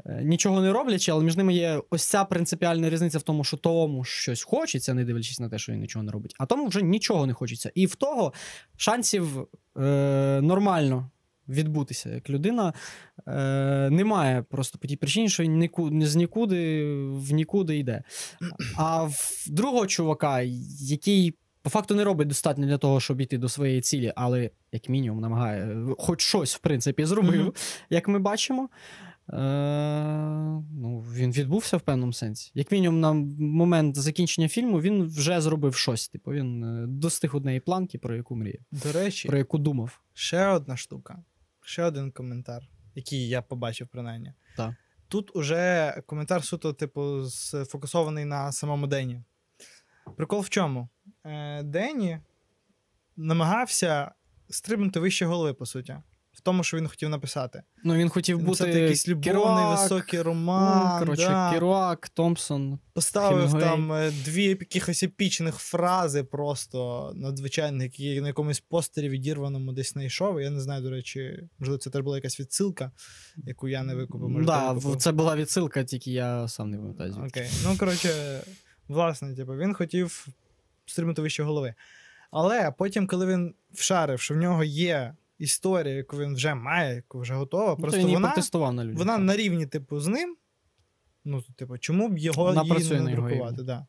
е, нічого не роблячи, але між ними є ось ця принципіальна різниця в тому, що тому щось хочеться, не дивлячись на те, що він нічого не робить, а тому вже нічого не хочеться. І в того шансів е, нормально відбутися як людина е, немає просто по тій причині, що він ніку, з нікуди в нікуди йде. А в другого чувака, який по факту не робить достатньо для того, щоб йти до своєї цілі, але як мінімум намагає, хоч щось, в принципі, зробив, Мгм. як ми бачимо. Е, ну, він відбувся в певному сенсі. Як мінімум, на момент закінчення фільму він вже зробив щось. Типу, він е, достиг однієї планки, про яку мріяв, До речі, про яку думав. ще одна штука, ще один коментар, який я побачив, принаймні. Так. Тут уже коментар суто, типу, сфокусований на самому Дені. Прикол в чому? Е, Дені намагався стрибнути вище голови, по суті. В тому, що він хотів написати. Ну, він хотів бути якийсь любовний, Керуак, високий ну, роман. коротше, да. Керуак, Томпсон. Поставив Хемінгуей. там е, дві якихось епічних фрази, просто надзвичайних, які на якомусь постері відірваному десь знайшов. Я не знаю, до речі, можливо, це теж була якась відсилка, яку я не викупив. Може, да, це була відсилка, тільки я сам не пам'ятаю. Окей. Ну, коротше, власне, типу, він хотів стрибнути вище голови. Але потім, коли він вшарив, що в нього є історія, яку він вже має, яку вже готова, Ну, просто він вона, на людях. вона на рівні, типу, з ним. Ну, типу, чому б його Вона її не надрукувати? Да.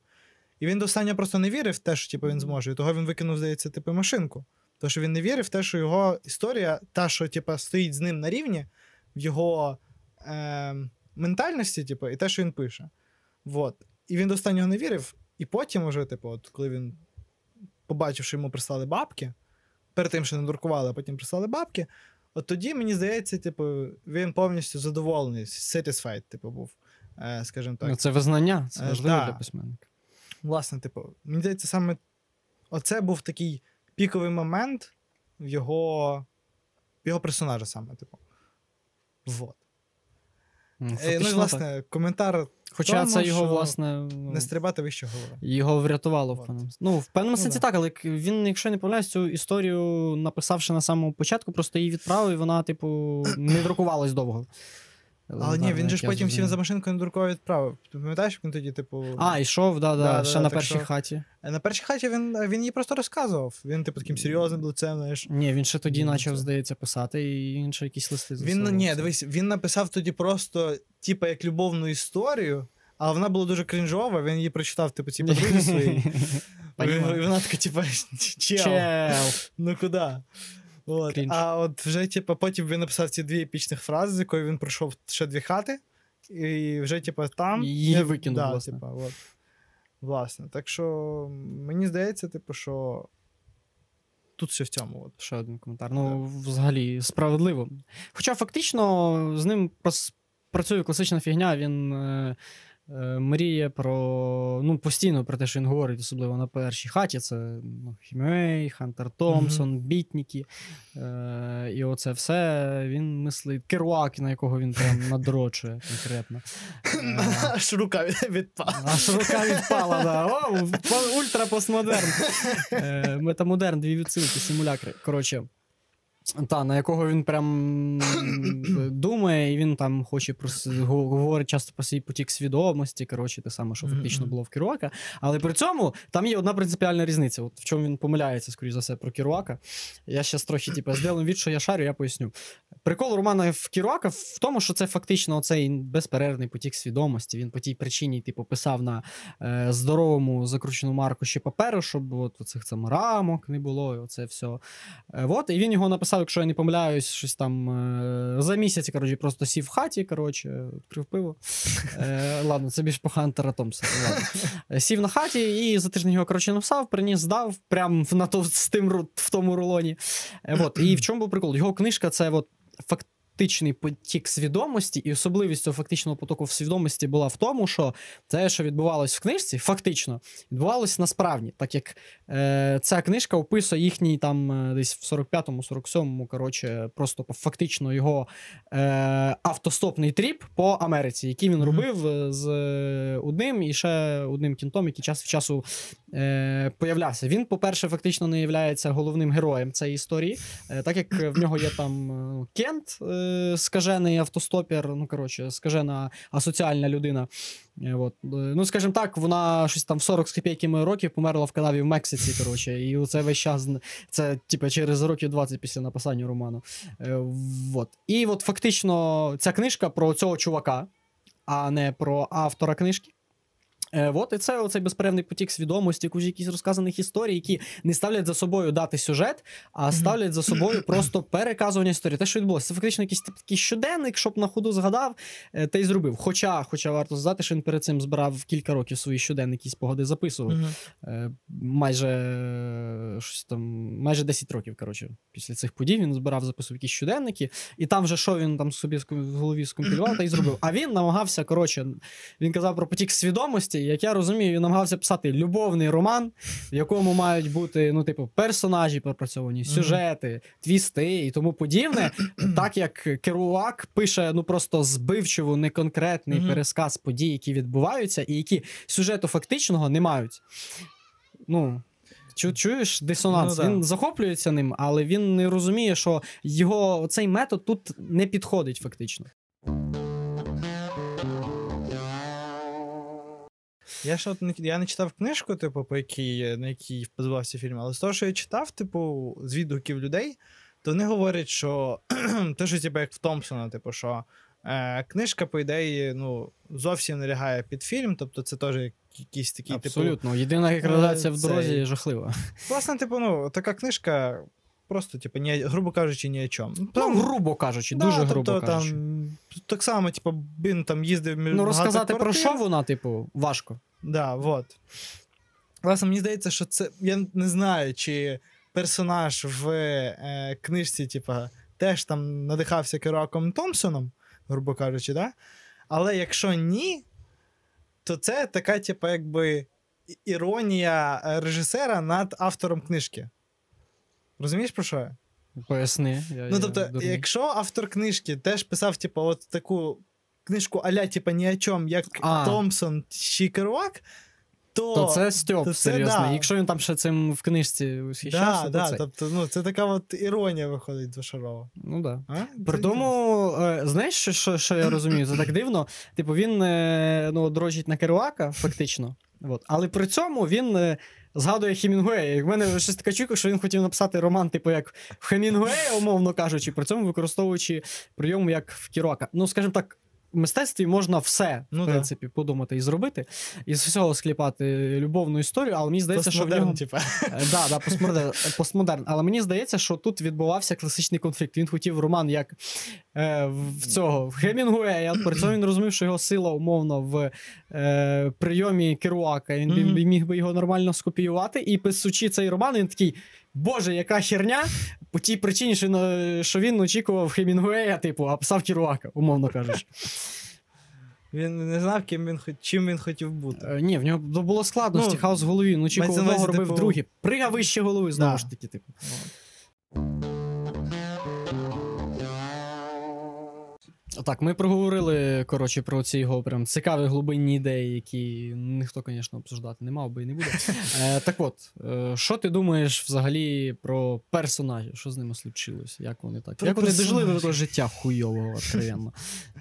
І він до останнього просто не вірив в те, що типу, він зможе. І того він викинув, здається, типу, машинку. Тому що він не вірив в те, що його історія, та, що типу, стоїть з ним на рівні, в його е, ментальності, типу, і те, що він пише. Вот. І він до останнього не вірив. І потім, уже, типу, от, коли він побачив, що йому прислали бабки, перед тим, що не друкували, а потім прислали бабки, от тоді, мені здається, типу, він повністю задоволений, satisfied, типу, був, е, скажімо так. Ну, це визнання, це Е, важливо да. для письменника. Власне, типу, мені здається, саме оце був такий піковий момент в його, в його персонажа саме, типу. Вот. Ну, Е, ну і, фактично так. власне, коментар Хоча тому, це його, власне, не стрибати вище голови. його врятувало в певному Ну, в певному Ну, сенсі да. так, але він, якщо не помиляюсь, цю історію, написавши на самому початку, просто її відправив, і вона, типу, не друкувалась довго. Але ні, він же ж потім сів за машинкою на друкові відправив. Ти пам'ятаєш, як він тоді, типу. А, йшов, да, да, ще да, на першій що- хаті. Е, На першій хаті він, він її просто розказував. Він, типу, таким серйозним лицем, знаєш. Ні, він ще тоді почав, здається, писати, і він ще якісь листи Він, ні, дивись, він написав тоді просто, типу, як любовну історію, але вона була дуже крінжова, він її прочитав, типу, ці подруги свої. І вона така, типу, Чел. ну куди? От. Крінж. А от вже, типу, потім він написав ці дві епічних фрази, з якою він пройшов ще дві хати, і вже, типу, там. Її я- викинув, да, власне. Типу, от. Власне. Так що мені здається, типу, що тут все в цьому. От. Ще один коментар. Ну, взагалі, справедливо. Хоча фактично з ним працює класична фігня, він е, мріє про. Ну, постійно про те, що він говорить, особливо на першій хаті. Це ну, Хімей, Хантер Томпсон, Бітніки. Е, і оце все він мислить. Керуак, на якого він прям надрочує конкретно. Е, Аж рука відпала. Аж рука відпала, да. О, ультра постмодерн. Е, Метамодерн, дві відсилки, симулякри. Коротше. Та, на якого він прям думає, і він там хоче про говорить часто про свій потік свідомості. Коротше, те саме, що фактично було в Керуака. Але при цьому там є одна принципіальна різниця. От в чому він помиляється, скоріш за все, про Керуака. Я ще трохи, типу, зделим від, що я шарю, я поясню. Прикол Романа в Керуака в тому, що це фактично цей безперервний потік свідомості. Він по тій причині, типу, писав на е, здоровому закрученому аркуші паперу, щоб от оцих там рамок не було, і оце все. Е, от, і він його написав, якщо я не помиляюсь, щось там е, за місяць, коротше, просто сів в хаті, коротше, відкрив пиво. Е, ладно, це більш по Хантера Томпсона. Е, Сів на хаті і за тиждень його, коротше, написав, приніс, здав, прям в, на то, з тим, в тому рулоні. І в чому був прикол? Його книжка це от, фактичний потік свідомості, і особливість цього фактичного потоку в свідомості була в тому, що те, що відбувалось в книжці, фактично відбувалось насправді, так як е, ця книжка описує їхній там е, десь в 45-му, 47-му, коротше, просто фактично його е, автостопний тріп по Америці, який він робив е, з одним і ще одним кінтом, який час від часу е, появлявся. Він, по-перше, фактично не є головним героєм цієї історії, е, так як в нього є там е, Кент, е, скажений автостопер, ну коротше, скажена асоціальна людина. Е, От. Е, Ну, скажімо так, вона щось там в 40 з копійками років померла в канаві в Мексиці. Коротше, і це весь час це типу, через років 20 після написання роману. От. І от фактично ця книжка про цього чувака, а не про автора книжки. Е, от, і це оцей безперервний потік свідомості, якісь розказаних історій, які не ставлять за собою дати сюжет, а ставлять за собою просто переказування історії. Те, що відбулося, це фактично якийсь такий щоденник, щоб на ходу згадав, е, та й зробив. Хоча, хоча варто сказати, що він перед цим збирав кілька років свої щоденники, спогади записував. Е, майже е, щось там, майже 10 років, коротше, після цих подій він збирав, записував якісь щоденники, і там вже що він там собі в голові скомпілював та й зробив. А він намагався, коротше, він казав про потік свідомості. Як я розумію, він намагався писати любовний роман, в якому мають бути, ну, типу, персонажі пропрацьовані, сюжети, твісти і тому подібне. так як Керуак пише ну просто збивчиво, неконкретний пересказ подій, які відбуваються, і які сюжету фактичного не мають. Ну. Чу, чуєш дисонанс? Ну, да. Він захоплюється ним, але він не розуміє, що його цей метод тут не підходить фактично. Я ж от не, я не читав книжку, типу, по якій, на якій базувався фільм, але з того, що я читав, типу, з відгуків людей, то вони говорять, що те, що типу, як в Томпсона, типу, що е, книжка, по ідеї, ну, зовсім не лягає під фільм, тобто це теж як- якийсь такий, типу. Абсолютно. Єдина екранізація в цей- дорозі жахлива. Власне, типу, ну, така книжка. Просто, типу, ні, грубо кажучи, ні о чому. Ну, грубо кажучи, да, дуже тобто, грубо кажучи. Там, так само, типу, він там їздив між Ну, розказати про що вона, типу, важко. Да, вот. Власне, мені здається, що це. Я не знаю, чи персонаж в е, книжці, типа, теж там надихався Керуаком Томпсоном, грубо кажучи, да? Але якщо ні, то це така, типа, якби іронія режисера над автором книжки. Розумієш, про що я? Поясни. Я, Ну, тобто, дурний. якщо автор книжки теж писав, типу, от таку книжку аля, типу, ні о чому, як А. Томпсон чи Керуак, то. То це Стьоп, то це серйозно. да. Якщо він там ще цим в книжці восхищався, да, то да, це. тобто, ну, це така от іронія виходить двошарова. Ну да. А? При тому, е, знаєш, що, що, що я розумію? Це так дивно. Типу, він е, ну, дрожить на Керуака, фактично. От. Але при цьому він е, згадує Хемінгуея. І в мене щось така чуйка, що він хотів написати роман, типу, як в Хемінгуея, умовно кажучи, при цьому використовуючи прийом як в Кірока. Ну, скажімо так. В мистецтві можна все, Ну в да. подумати і зробити, і з всього скліпати любовну історію, але мені здається, що в нього типу. Е, Да, да, постмодерн, постмодерн. Але мені здається, що тут відбувався класичний конфлікт. Він хотів роман як е, в цього в Хемінгуея. При цьому він розумів, що його сила умовно в е, прийомі Керуака. Він Мгм. mm міг би його нормально скопіювати. І писучи цей роман, він такий. Боже, яка херня! По тій причині, що, е, що він очікував Хемінгуея, типу, а писав Керуака, умовно кажучи. Він не знав, ким він, чим він хотів бути. Е, ні, в нього було складності, Ну, хаос з голові. Ну, чи робив типу- другі. Пригав вище голови, знову Да. ж таки, типу. Так, ми проговорили, коротше, про ці його прям цікаві глибинні ідеї, які ніхто, звісно, обсуждати не мав би і не буде. Е, так от, е, що ти думаєш взагалі про персонажів? Що з ними случилось? Як вони так? Про Як вони дожили до такого життя хуйового, откровенно,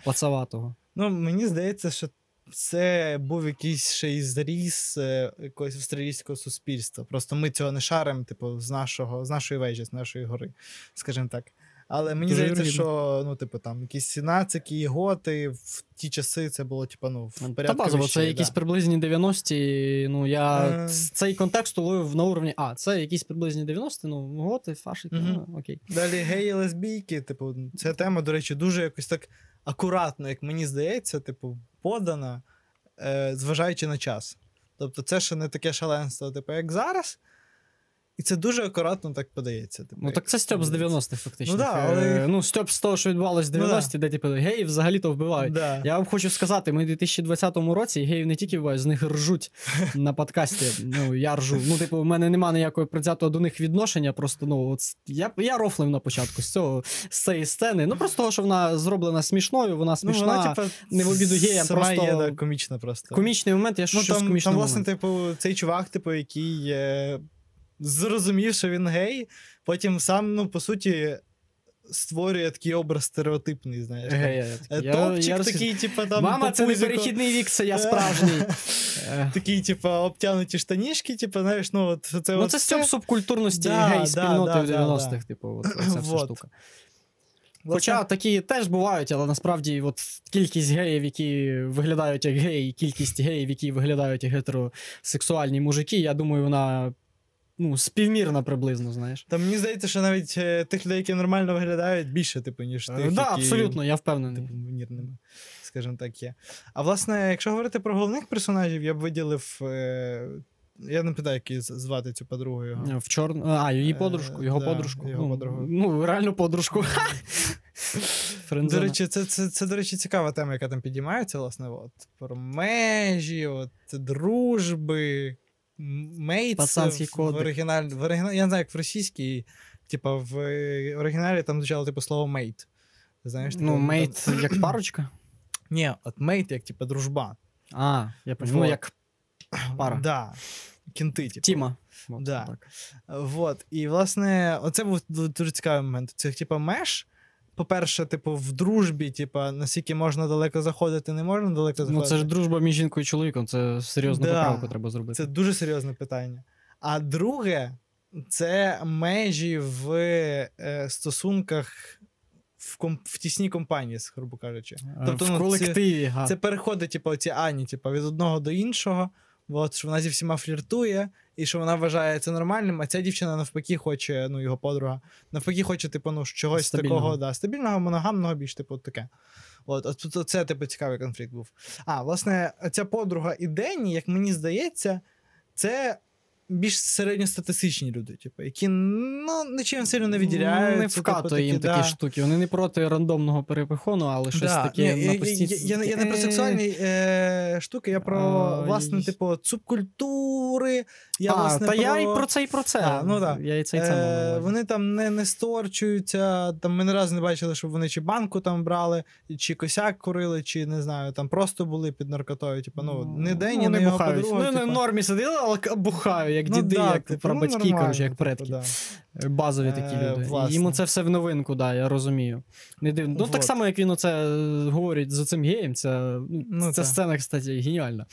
пацаватого? Ну, мені здається, що це був якийсь ще й зріз е, якогось австралійського суспільства. Просто ми цього не шаримо, типу, з нашого, з нашої вежі, з нашої гори, скажімо так. Але мені Дуже здається, що ну, типу, там якісь нацики і готи в ті часи це було, типу, ну, в Та порядку. базово, це вещей, якісь приблизні 90-ті. Ну, я Е. цей контекст уловив на уровні. А, це якісь приблизні 90-ті, ну, готи, фашики, Мгм. ну, окей. Далі геї лесбійки, типу, ця тема, до речі, дуже якось так акуратно, як мені здається, типу, подана, е, зважаючи на час. Тобто, це ще не таке шаленство, типу, як зараз. І це дуже акуратно так подається. Типу, Ну так це Стьоп з 90-х, фактично. Ну да, але- Ну, Стьоп з того, що відбувалось в Ну да. 90-ті, де, типу, геїв взагалі-то вбивають. Да. Я вам хочу сказати, ми в 2020 році геїв не тільки вбивають, з них ржуть на подкасті. Ну, я ржу. Ну, типу, в мене немає ніякого предвзятого до них відношення. Просто ну, от, я, я рофлив на початку з цього з цієї сцени. Ну, просто того, що вона зроблена смішною, вона Ну, смішна. вона, типу, не в обіду сама просто- є да, комічна просто. Комічний момент, я Ну, щось там, комічний там, власне, типу, цей чувак, типу, який е, зрозумів, що він гей, потім сам, ну, по суті, створює такий образ стереотипний, знаєш. там. Гея, Е, я- Топчик я такий, типу, там. Мама, це не перехідний вік, це я справжній. Такі, типу, обтянуті штанішки, типу, знаєш, ну, от це Ну, це все. стьоп субкультурності Да, гей спільноти да, в 90-х, типу, от, ця вся штука. Власне, Хоча такі теж бувають, але насправді от кількість геїв, які виглядають як геї, і кількість геїв, які виглядають як гетеросексуальні мужики, я думаю, вона ну, співмірна приблизно, знаєш. Та мені здається, що навіть е, тих людей, які нормально виглядають, більше, типу, ніж Так, да, які, абсолютно, я впевнений. типу, вірними, скажімо так, є. А власне, якщо говорити про головних персонажів, я б виділив. Е, я не питаю, як її звати цю подругу його. В чор... А, її Е, подружку, його да, подружку. його ну, подругу. ну, реально подружку. До речі, це, це, це, до речі, цікава тема, яка там підіймається, власне, от, про межі, от, дружби, mates в, в оригіналі. В оригіналі, я не знаю, як в російській, типа в оригіналі там звучало типу слово mate. Знаєш, Ну, mate там- як парочка. Ні, от mate як типа дружба. А, я понял. Ну, як пара. Да. Кінти, типу. Тіма. Вот, Да. так. Вот. І, власне, оце був дуже цікавий момент. Це, типу, меж. По-перше, типу, в дружбі, типу, наскільки можна далеко заходити, не можна далеко Ну, це ж дружба між жінкою і чоловіком, це серйозну Да. поправку треба зробити. Це дуже серйозне питання. А друге, це межі в е, стосунках в, ком- в тісній компанії, грубо кажучи. Тобто, в ну, колективі. га. Це переходить, типу, ці Ані, типу, від одного до іншого. От, що вона зі всіма фліртує, і що вона вважає це нормальним, а ця дівчина навпаки хоче, ну, його подруга, навпаки, хоче, типу, ну, чогось Стабільного. такого, да, стабільного, моногамного, більш типу таке. От, от, от це, типу, цікавий конфлікт був. А, власне, ця подруга і Денні, як мені здається, це більш середньостатистичні люди, типу, які ну, нічим сильно не відділяються. Не типу, вкатує їм такі да. штуки. Вони не проти рандомного перепихону, але щось Да. таке Ні, на я, постійці. я, я, не- я не про Е, сексуальні е, штуки, я про, А, власне, типу, субкультури. Я, а, власне, та про... я і про це, і про це. А, ну да. Я і це, і це Е, вони там не, не сторчуються. Там ми не раз не бачили, щоб вони чи банку там брали, чи косяк курили, чи не знаю, там просто були під наркотою. Типу, ну, не день, ну, не не його бухають. подруга. Ну, не в типу. нормі сиділи, але к- бухаю, як Ну, діди, да, як типу, про ну, коротше, як типу, предки. да. Базові такі Е, люди. власне. Йому це все в новинку, да, я розумію. Не дивно. Ну, так само, як він оце е, говорить з цим геєм, це, ну, Ну, ця та. сцена, кстати, геніальна.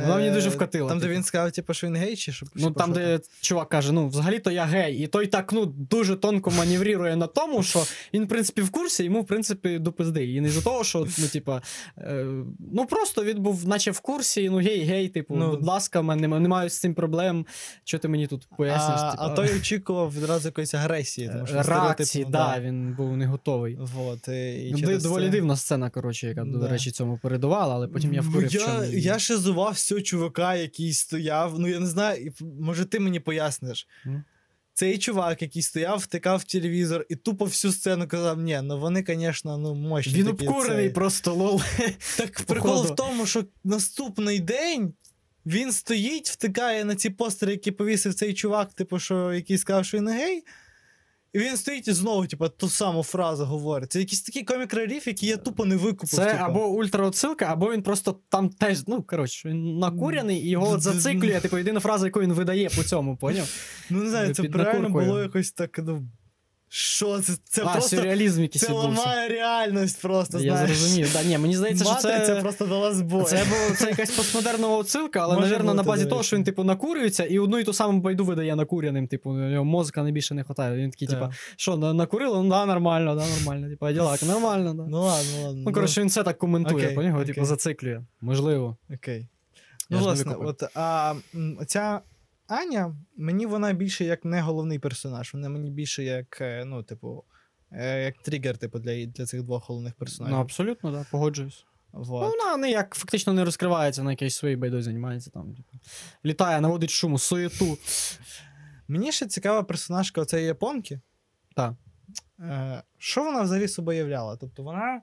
Вона мені дуже Е, вкатила, Там, де типу. він сказав, типу, що він гей, чи що? Ну, там, де чувак каже: ну, взагалі-то я гей, і той так ну, дуже тонко маневрує на тому, що він, в принципі, в курсі, йому, в принципі, до пизди. І не за того, що, ну, типа, е, ну просто він був, наче в курсі, ну гей, гей, типу, Ну. будь ласка, мене не маю з цим проблем. Що ти мені тут поясниш? а, типу, а той очікував відразу якоїсь агресії. Тому що реакції, стереотипно, да, він був не готовий. Вот, і, Ди- через Доволі це- дивна сцена, коротше, яка, до речі, цьому передувала, але потім я Ну, вкурив, я, що... я шизував цього чувака, який стояв. Ну, я не знаю, може, ти мені поясниш. М? Цей чувак, який стояв, втикав в телевізор і тупо всю сцену казав: ні, ну вони, звісно, ну мощні. Він обкурений цей». просто лол. Так прикол в тому, що наступний день. Він стоїть, втикає на ці постери, які повісив цей чувак, типу, що який сказав, що він гей. І він стоїть і знову, типу, ту саму фразу говорить. Це якийсь такий комік реліф, який я тупо не викупив. Це типу. або ультраотсилка, або він просто там теж, ну коротше, він накуряний і його зациклює. Типу, єдина фраза, яку він видає по цьому, поняв? Ну, не знаю, це під реально було якось так, ну. Що це? Це а, просто. сюрреалізм якийсь Це відбувся. ламає реальність просто. Я знаєш. зрозумів. Да, ні, мені здається, що Матриця це. просто дала збой. Це, було, це якась постмодернова отсилка, але, Може навірно, на базі того, що він, типу, накурюється і одну і ту саму байду видає накуреним. Типу, у нього мозка найбільше не вистачає. Він такий, типу, що, на- накурили? Ну, да, нормально, да, нормально. Типу, ділак, нормально, да. Ну ладно, ладно. Ну, коротше, він все так коментує, поняв? окей. Типу, зациклює. Можливо. Окей. Ну, власне, от а, ця Аня, мені вона більше як не головний персонаж. Вона мені більше як, е, ну, типу, е, як тригер, типу, для, для цих двох головних персонажів. Ну, абсолютно, так, да, погоджуюсь. Вот. Ну, вона ніяк фактично не розкривається на якійсь своїй байдой займається там. Типу. Літає, наводить шуму, суєту. Мені ще цікава персонажка оцеї японки. Так. Е, що вона взагалі собою являла? Тобто вона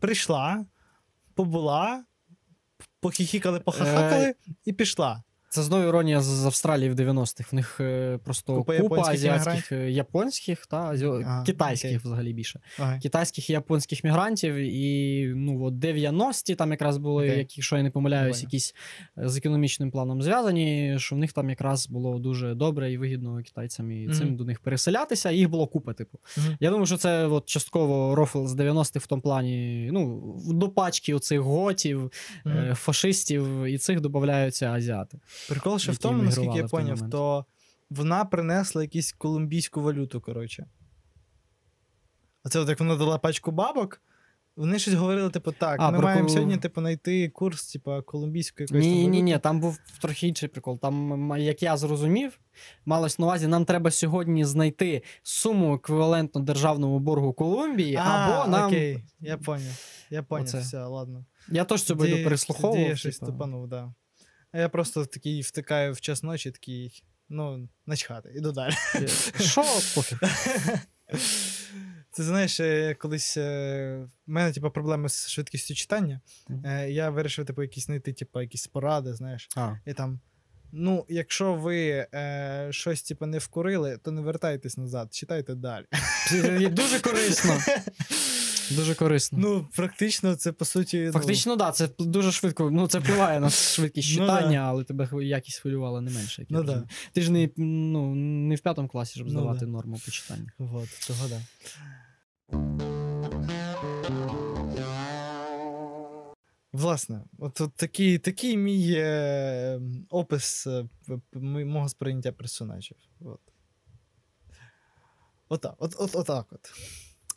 прийшла, побула, похихікали, похахакали Е, і пішла. Це знову іронія з Австралії в 90-х. В них е, просто Купа купа, азіатських, е, японських та азіо- Ага, китайських окей. взагалі більше. Ага. Китайських і японських мігрантів, і ну, от 90-ті там якраз були, Окей. які, якщо я не помиляюсь, якісь е, з економічним планом зв'язані, що в них там якраз було дуже добре і вигідно китайцям і цим до них переселятися, їх було купа, типу. Мгм. Я думаю, що це от частково рофл з 90-х в тому плані, ну, до пачки оцих готів, е, фашистів, і цих додаються азіати. Прикол ще в тому, наскільки я поняв, то вона принесла якусь колумбійську валюту, коротше. Оце от як вона дала пачку бабок. Вони щось говорили, типу, так, А, ми маємо кол- сьогодні, типу, знайти курс, типу, колумбійської якоїсь Ні, ні, ні, там був трохи інший прикол. Там, як я зрозумів, малось на увазі, нам треба сьогодні знайти суму еквівалентну державному боргу Колумбії, А, або нам. Окей, я поняв. Я поняв, все, ладно. Я теж байду переслуховував. тоді я щось типу. тупанув, да. А я просто такий втикаю в час ночі, такий, ну, начхати, іду далі. Що пофіг? Це знаєш, е, колись е, в мене типу, проблеми з швидкістю читання. Е, Я вирішив типу, якісь знайти, типу, якісь поради, знаєш. А, І там. Ну, якщо ви е, щось типу, не вкурили, то не вертайтесь назад, читайте далі. дуже корисно. Дуже корисно. Ну, практично, це по суті. Фактично, так, да, це дуже швидко. Ну, це впливає на швидкість Ну, читання, але тебе якість хвилювала не менше. Як я Ну, да. Ти ж не, ну, не в п'ятому класі, щоб Ну, здавати да. норму по читанню. Ну, вот, того да. Власне, от, от такий, такий мій е, опис е, мого сприйняття персонажів. От. Отак, от, от, отак от.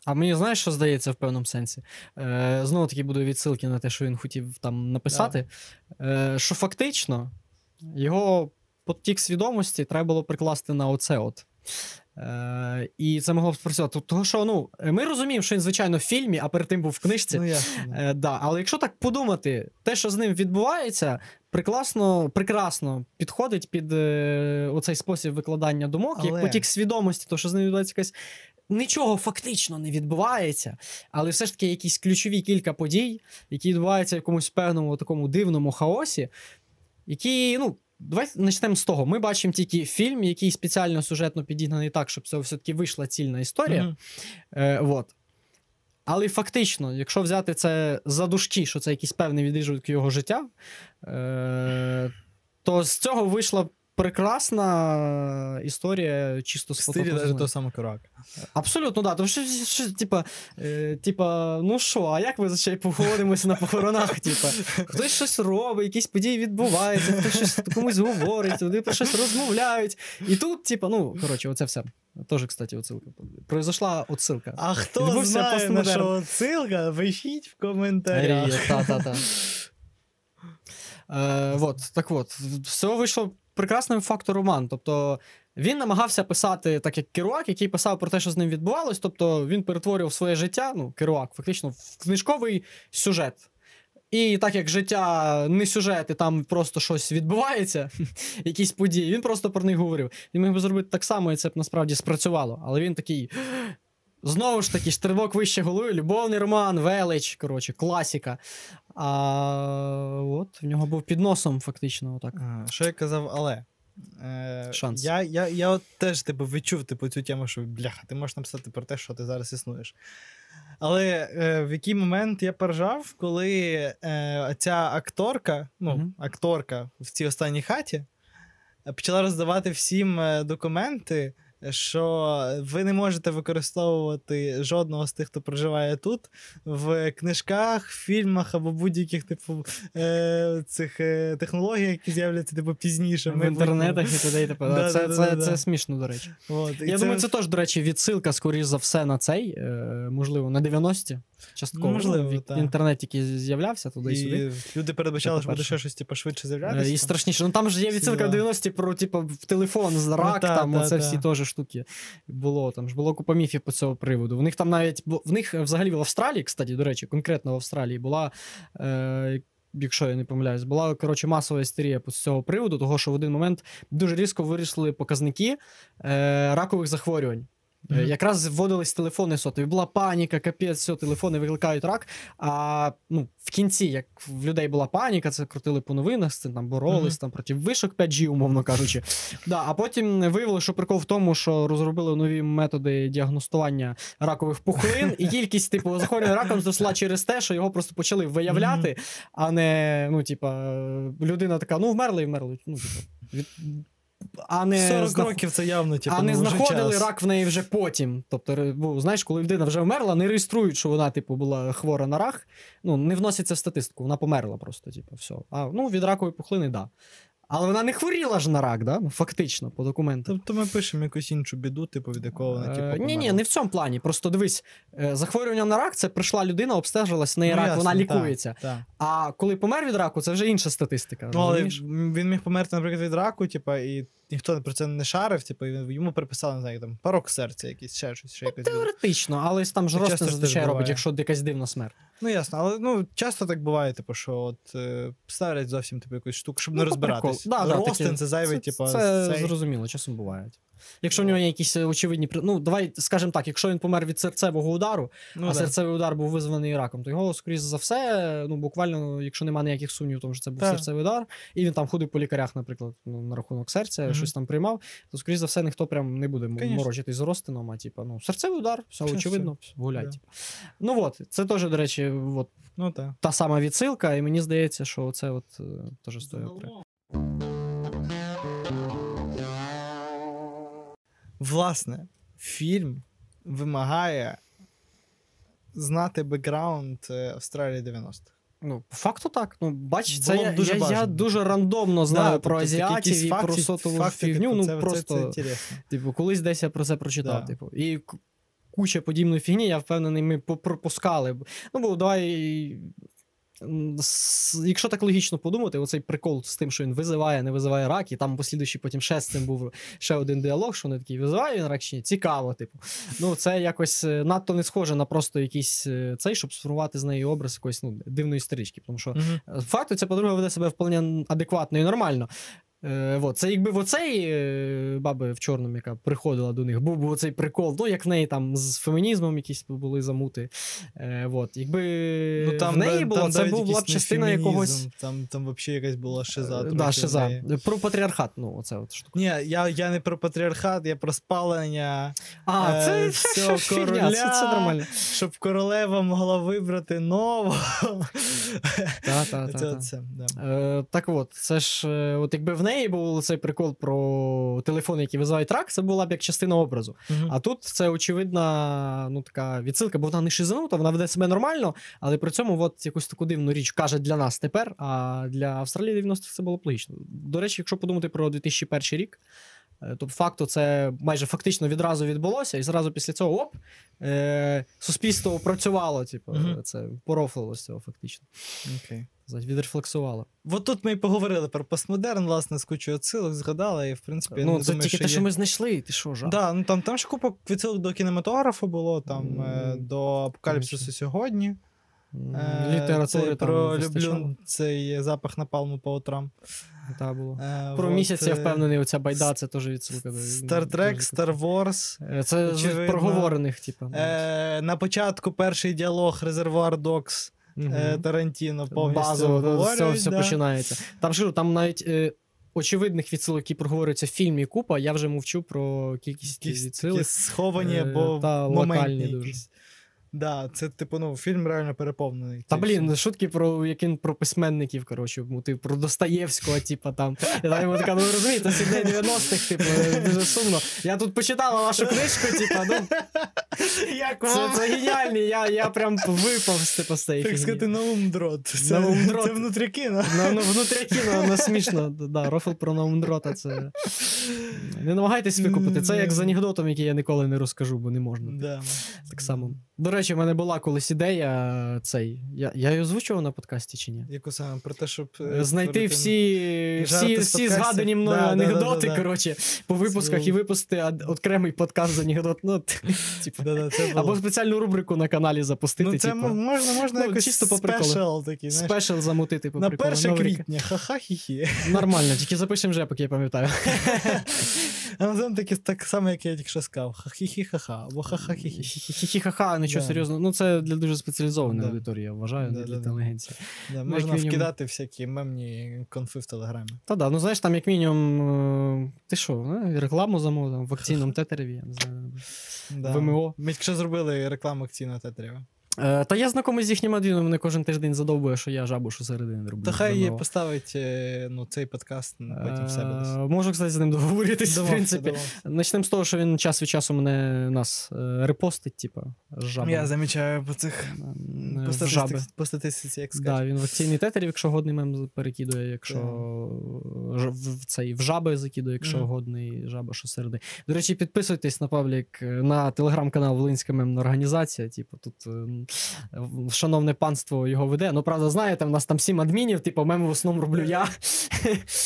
А мені знаєш, що здається в певному сенсі? Е, знову таки буду відсилки на те, що він хотів там написати. Е, що фактично його потік свідомості треба було прикласти на оце от. Е, і це могло б спрацювати. Тому що ну, ми розуміємо, що він, звичайно, в фільмі, а перед тим був в книжці. Ну, ясно. Е, да. Але якщо так подумати, те, що з ним відбувається, прекрасно, прекрасно підходить під е, оцей спосіб викладання думок, Але- як потік свідомості, то що з ним відбувається якась. Нічого фактично не відбувається, але все ж таки якісь ключові кілька подій, які відбуваються в якомусь певному такому дивному хаосі, які, ну, давайте почнемо з того. Ми бачимо тільки фільм, який спеціально сюжетно підігнаний так, щоб це все-таки вийшла цільна історія. Мгм. Е, вот. Але фактично, якщо взяти це за дужки, що це якийсь певний відрізок його життя, е, то з цього вийшла прекрасна історія чисто В з стилі навіть того самого Керуака. Абсолютно, да. Тому що, що типа, е, типа, ну що, а як ми зазвичай поводимося на похоронах? Типа, хтось щось робить, якісь події відбуваються, хтось щось комусь говорить, вони про щось розмовляють. І тут, типа, ну, коротше, оце все. Тоже, кстати, отсилка. Произошла отсилка. А хто Відбувся знає, на що отсилка, пишіть в коментарях. Та-та-та. Е, вот, так от, з цього вийшло прекрасним фактор роман. Тобто він намагався писати так, як Керуак, який писав про те, що з ним відбувалось. Тобто він перетворював своє життя, ну, Керуак, фактично, в книжковий сюжет. І так як життя не сюжет, і там просто щось відбувається, якісь події, він просто про них говорив. Він міг би зробити так само, і це б насправді спрацювало. Але він такий. Знову ж таки, стрибок вище голови, любовний роман, велич, коротше, класіка. А от в нього був під носом, фактично, отак. А, Що я казав, але. Е, Шанс. Я, я, я от теж типу, відчув типу, цю тему, що бляха, ти можеш написати про те, що ти зараз існуєш. Але е, в який момент я поржав, коли е, ця акторка, ну, Мгм. акторка в цій останній хаті е, почала роздавати всім е, документи, що ви не можете використовувати жодного з тих, хто проживає тут, в книжках, фільмах або будь-яких типу е, цих е, технологій, які з'являться типу пізніше. В інтернетах і т.д. і т.п. Да, Це, да, це, да, це смішно, до речі. От, і Я думаю, це теж, до речі, відсилка, скоріш за все, на цей, е, можливо, на 90-ті. Частково. Ну, можливо, в так. інтернеті який з'являвся туди і сюди. люди передбачали, Це що буде ще щось типу, швидше Е, з'являтися. І страшніше. Ну там ж є відсилка в 90-ті про, типу, телефон з рак, та, там та, оце та. всі теж штуки було. Там ж було купа міфів по цього приводу. В них там навіть в них взагалі в Австралії, кстати, до речі, конкретно в Австралії була. Е, Якщо я не помиляюсь, була коротше масова істерія з цього приводу, того що в один момент дуже різко вирісли показники е, ракових захворювань. Мгм. Якраз вводились телефони сотові. Була паніка, капець, все, телефони викликають рак. А ну, в кінці, як в людей була паніка, це крутили по новинах, цим там боролись Мгм. там проти вишок 5G, умовно кажучи. Да, а потім виявилося, що прикол в тому, що розробили нові методи діагностування ракових пухлин, і кількість типу захворювань раком зросла через те, що його просто почали виявляти, а не ну, типа, людина така, ну вмерли і вмерли. Ну, типу, від... А не 40 знах- років це явно, типу, а не ну, знаходили час. рак в неї вже потім. Тобто, бо, знаєш, коли людина вже вмерла, не реєструють, що вона, типу, була хвора на рак. Ну, не вноситься в статистику, вона померла просто, типу, все. А ну, від ракової пухлини, так. Да. Але вона не хворіла ж на рак, да? ну, фактично, по документам. Тобто ми пишемо якусь іншу біду, типу, від якого вона типу. Ні, ні, не в цьому плані. Просто дивись, е, захворювання на рак це прийшла людина, обстежилась, в неї Ну, рак, ясно, вона лікується. лікується. та. А коли помер від раку, це вже інша статистика. Ну, але він міг померти, наприклад, від раку, типу, і ніхто про це не шарив, типу, йому приписали, не знаю, там, порок серця якийсь, ще щось, ще якось. було. Теоретично, але там ж рост зазвичай робить, якщо якась дивна смерть. Ну, ясно, але ну, часто так буває, типу, що от е, ставлять зовсім типу, якусь штуку, щоб Ну, не розбиратись. Да, да, Ростин таке- це зайвий, це, типу, це цей... зрозуміло, часом буває. Якщо в нього є якісь е, очевидні Ну, давай скажемо так, якщо він помер від серцевого удару, ну, а да. серцевий удар був визваний раком, то його, скоріш за все, ну буквально, якщо немає ніяких сумнівів, в тому що це був Так. серцевий удар, і він там ходив по лікарях, наприклад, ну, на рахунок серця, Мгм. щось там приймав, то скоріш за все ніхто прям не буде Конечно. морочитись з розтином, а типа, ну, серцевий удар, все очевидно, гулять. Да. типу. Ну от, це теж, до речі, от, Ну, так. та сама відсилка, і мені здається, що це от е, теж стоїть. Власне, фільм вимагає знати бекграунд е, Австралії 90-х. Ну, по факту так. Ну, бач, це я, дуже я, я дуже рандомно знаю Да, про тобто азіатів і факти- про сотову факти, фігню. типу, ну, це, просто, Це, це типу, колись десь я про це прочитав. Да. Типу. І куча подібної фігні, я впевнений, ми пропускали. Ну, бо давай. Якщо так логічно подумати, оцей прикол з тим, що він визиває, не визиває рак, і там послідуючий потім ще з цим був ще один діалог, що вони такий визиває він рак чи ні? Цікаво, типу. Ну, це якось е, надто не схоже на просто якийсь е, цей, щоб сформувати з неї образ якоїсь ну, дивної стрічки. Тому що Мгм. Факту, ця подруга веде себе вполне адекватно і нормально. Е, вот. Це якби в оцей е, баби в чорному, яка приходила до них, був би оцей прикол, ну як в неї там з фемінізмом якісь були замути. Е, вот. Якби в неї було, там це була б частина якогось. Там, там взагалі якась була шиза. Да, шиза. неї. Про патріархат, ну, оце от штука. Ні, я, я не про патріархат, я про спалення, А, Е, це всього фігня, короля. це, це нормально. щоб королева могла вибрати нового. Та, та, та, Це, та. це, да. Е, так от, це ж, от якби в неї був цей прикол про телефони, які визивають рак, це була б як частина образу. Мгм. А тут це очевидна ну, така відсилка, бо вона не шизанута, вона веде себе нормально, але при цьому от якусь таку дивну річ каже для нас тепер, а для Австралії 90-х це було б логічно. До речі, якщо подумати про 2001 рік, е, то по факту це майже фактично відразу відбулося, і зразу після цього оп, е, суспільство працювало, типу, Мгм. це порофлило з цього фактично. Знаєте, Відрефлексувало. От тут ми і поговорили про постмодерн, власне, з кучою відсилок згадали, і в принципі, ну, це думаю, тільки те, є- що ми знайшли, ти що, жах? Да, ну там, там ще купа відсилок до кінематографу було, там М, до апокаліпсису сьогодні. Е, Літератури це там про люблю цей запах напалму по утрам. Та було. Е, Про от, місяць, я е, впевнений, оця байда, це теж відсилка. Star Trek, Star Wars. Е, Це очевидно. проговорених, типу. Е, на початку перший діалог Резервуар Докс е, Тарантіно повністю Базово, з цього все да. починається. Там ж там навіть е, очевидних відсилок, які проговорюються в фільмі купа, я вже мовчу про кількість відсилок. сховані е, або та моментні локальні дуже. якісь. Да, це типу, ну, фільм реально переповнений. Та блін, шутки про яким про письменників, коротше, ну, типу, про Достоєвського, типу там. Я там йому така, ну розумієте, це ідея 90-х, типу, дуже сумно. Я тут почитала вашу книжку, типу, ну, Як це, це геніальний, я, я прям випав з типу, з цієї Так сказати, наумдрот. Це, Наумдрот. це внутрі кіно. Ну, ну, внутрі кіно, ну, смішно. Да, рофл про Наумдрота, це. Не намагайтесь викупити. Це як з анекдотом, який я ніколи не розкажу, бо не можна. Да. Так само. До речі, в мене була колись ідея цей. Я, я її озвучував на подкасті чи ні? Яку саме про те, щоб е, Знайти створити- всі, всі, всі згадані мною Да, анекдоти, да, да. коротше, по випусках Це- і випустити окремий подкаст з анекдот. Ну, типу, Да-да, це було. або спеціальну рубрику на каналі запустити. ну, це типу, можна, можна ну, якось чисто по спешл такий, спешл замутити по На приколу. 1 квітня, ха-ха-хі-хі. Нормально, тільки запишемо вже, поки я пам'ятаю. А називаємо таке так само, як я тільки що сказав. Ха-хі-хі-ха-ха, або ха-ха-хі-хі. Хі-хі-ха-ха, нічого серйозного. Ну, це для дуже спеціалізованої аудиторії, я вважаю, не для інтелігенції. Да, можна мінімум. вкидати всякі мемні конфи в телеграмі. Та да, ну знаєш, там як мінімум, е, ти що, е, рекламу замовив в акційному тетереві, я не знаю. ВМО. Ми якщо зробили рекламу акційного театріва. Е, Та я знайомий з їхнім адміном, мене кожен тиждень задовбує, що я жабу, що середини роблю. То хай ВМО. поставить е, ну, цей подкаст потім в себе десь. Е, Можу, кстати, з ним договоритись, в принципі. Начнемо з того, що він час від часу мене нас е, репостить, типа, з. Я замічаю по цих Е, по статистиці, жаби. по статистиці, як Да, він в акційний тетер, якщо годний мем перекидує, якщо ж- в, цей в жаби закидує, якщо годний жаба, що середи. До речі, підписуйтесь на паблік е, на телеграм-канал Волинська мемна організація. Типу, тут шановне панство його веде. Ну, правда, знаєте, в нас там сім адмінів, типу, меми в основному роблю я.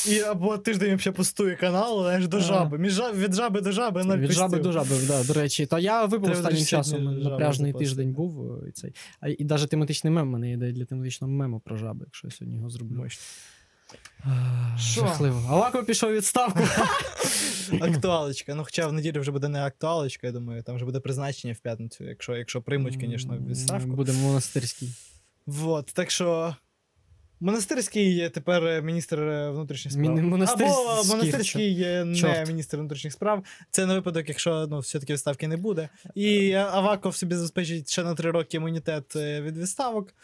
І або тиждень ще пустує канал, аж до жаби. Між від жаби до жаби ноль Від жаби до жаби, да, до речі. Та я випав останнім часом напряжний тиждень був. е, І, цей. І навіть тематичний мем в мене є для тематичного мему про жаби, якщо я сьогодні його зроблю. Що? Жахливо. Авако пішов у відставку. Актуалочка. Ну, хоча в неділю вже буде не актуалочка, я думаю, там вже буде призначення в п'ятницю, якщо, якщо приймуть, звісно, відставку. Буде монастирський. Вот, так що. Монастирський є тепер е, міністр е, внутрішніх справ. Мін- монастирський, Або монастирський є не Чорт. міністр внутрішніх справ. Це на випадок, якщо ну, все-таки відставки не буде. І Аваков собі забезпечить ще на три роки імунітет е, від відставок.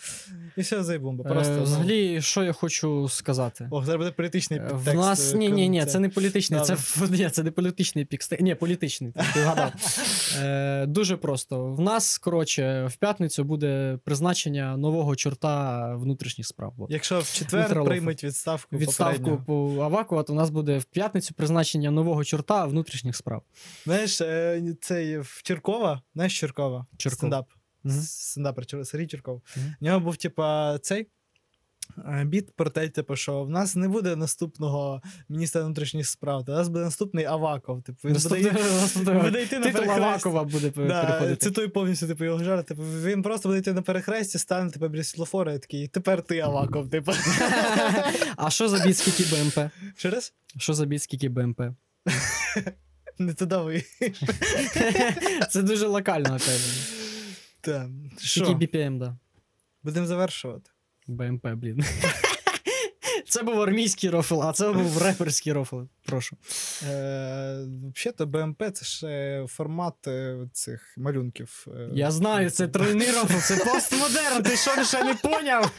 І все зайбумба. Просто Е, Взагалі, що я хочу сказати? Ох, зараз буде політичний Е, підтекст. В нас е, ні, ні, ні, це не політичний, це, ні, це не політичний пікст. Ні, політичний, ти вгадав. Е, дуже просто. В нас, коротше, в п'ятницю буде призначення нового чорта внутрішніх справ. Якщо в четвер приймуть відставку, Відставку по Авакова, то у нас буде в п'ятницю призначення нового чорта внутрішніх справ. Знаєш, е, цей в Черкова, знаєш Черкова? Черков. Стендап. Стендапер Сергій Черков. У нього був, типа, цей біт про те, типу, що в нас не буде наступного міністра внутрішніх справ, у нас буде наступний Аваков. Типу, він буде, Наступного- наступного буде йти на Титул. Авакова буде пе- Да, переходити. цитую повністю типу, його жарт. Типу, він просто буде йти на перехресті, стане типу, біля світлофора і такий, тепер ти Аваков, типу. А що за біт, скільки БМП? Через? Що за біт, скільки БМП? Не туди ви. Це дуже локально, опять. же. Скільки Що? BPM, да. Будемо завершувати. БМП, блін. Це був армійський рофл, а це був реперський рофл. Прошу. Е, Взагалі-то БМП це ще формат е, цих малюнків. е, Я знаю, це тройний рофл, це постмодерн, ти що ще не поняв?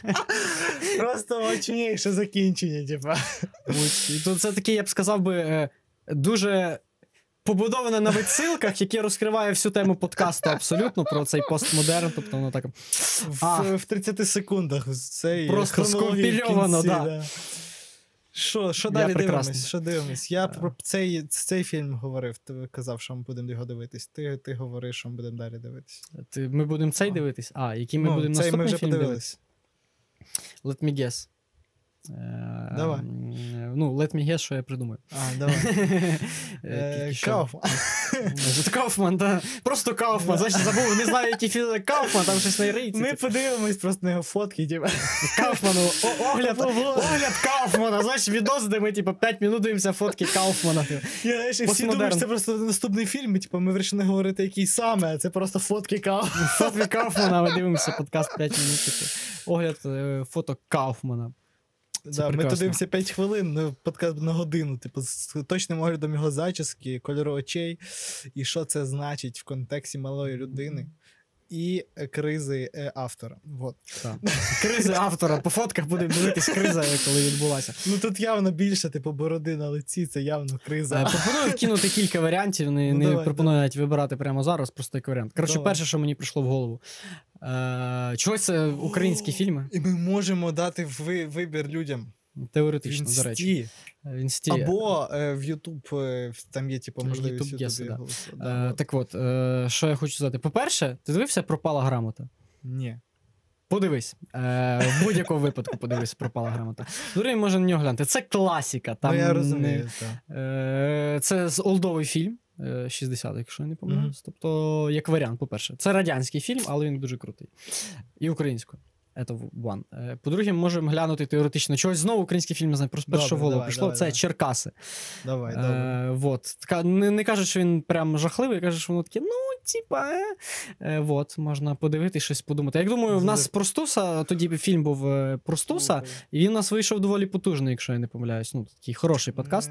Просто мощніше закінчення, типа. І тут це таке, я б сказав би, е, дуже побудоване на відсилках, яке розкриває всю тему подкасту абсолютно про цей постмодерн. Тобто воно так. А. В, в 30 секундах цей Просто скомпільовано, да. Що, що далі прекрасний. дивимось? Що дивимось? Я А. про цей, цей фільм говорив, ти казав, що ми будемо його дивитись. Ти, ти говориш, що ми будемо далі дивитись. Ти, ми будемо цей А. дивитись? А, який ми ну, будемо цей ми наступний вже фільм подивились. дивитись? Let me guess. Давай. Ну, let me guess, що я придумаю. А, давай. Е, Е. Кауфман. Кауфман, да. Просто Кауфман. Значить, забув, не знаю, які фільми Кауфман, там щось на рейці. Ми подивимось просто на його фотки, типа. Кауфману. Огляд, огляд Кауфмана. Знаєш, відос, де ми, типу, 5 минут дивимося фотки Кауфмана. Я, знаєш, всі думають, що це просто наступний фільм, і типу, ми вирішили говорити, який саме, а це просто фотки Кауфмана. Фотки Кауфмана, ми дивимося подкаст 5 минут. Типу. Огляд е, фото Кауфмана. Да, ми прекрасно. тут 5 хвилин, ну, подкаст на годину, типу, з точним оглядом його зачіски, кольору очей, і що це значить в контексті малої людини і е, кризи е, автора. Вот. Так. Кризи автора. По фотках будемо дивитись криза, коли відбулася. Ну тут явно більше, типу, бороди на лиці, це явно Е, криза. Пропоную вкинути кілька варіантів, не, Ну, не давай, пропоную навіть вибирати прямо зараз, просто як варіант. Коротше, Давай. перше, що мені прийшло в голову. Е, чогось це українські фільми, І ми можемо дати ви- вибір людям. Теоретично, до речі. Інсті. Або е, в YouTube е, там є, типу, можливість в YouTube Guess, Ютубі да. голосувати. Е, так от, е, що я хочу сказати. По-перше, ти дивився пропала грамота? Ні. Подивись. Е, в будь-якому випадку подивись, пропала грамота. Другий може на нього глянути. Це класіка. Там ну, я не- розумію, так. Е, Це з олдовий фільм. е, 60 якщо я не помиляюсь. Тобто, як варіант, по-перше, це радянський фільм, але він дуже крутий. І українською. Це one. Е, По-друге, можемо глянути теоретично. Чогось знову український фільм, не знаю, просто перше в голову давай, прийшло. давай, це давай. Черкаси. Давай, добре. Е, вот. Така, не, не кажуть, що він прям жахливий, кажуть, що воно таке, ну, типа, е. Е, вот, можна подивитися, щось подумати. Як думаю, в нас Простуса, тоді фільм був е, Простуса, і він у нас вийшов доволі потужний, якщо я не помиляюсь. Ну, такий хороший подкаст.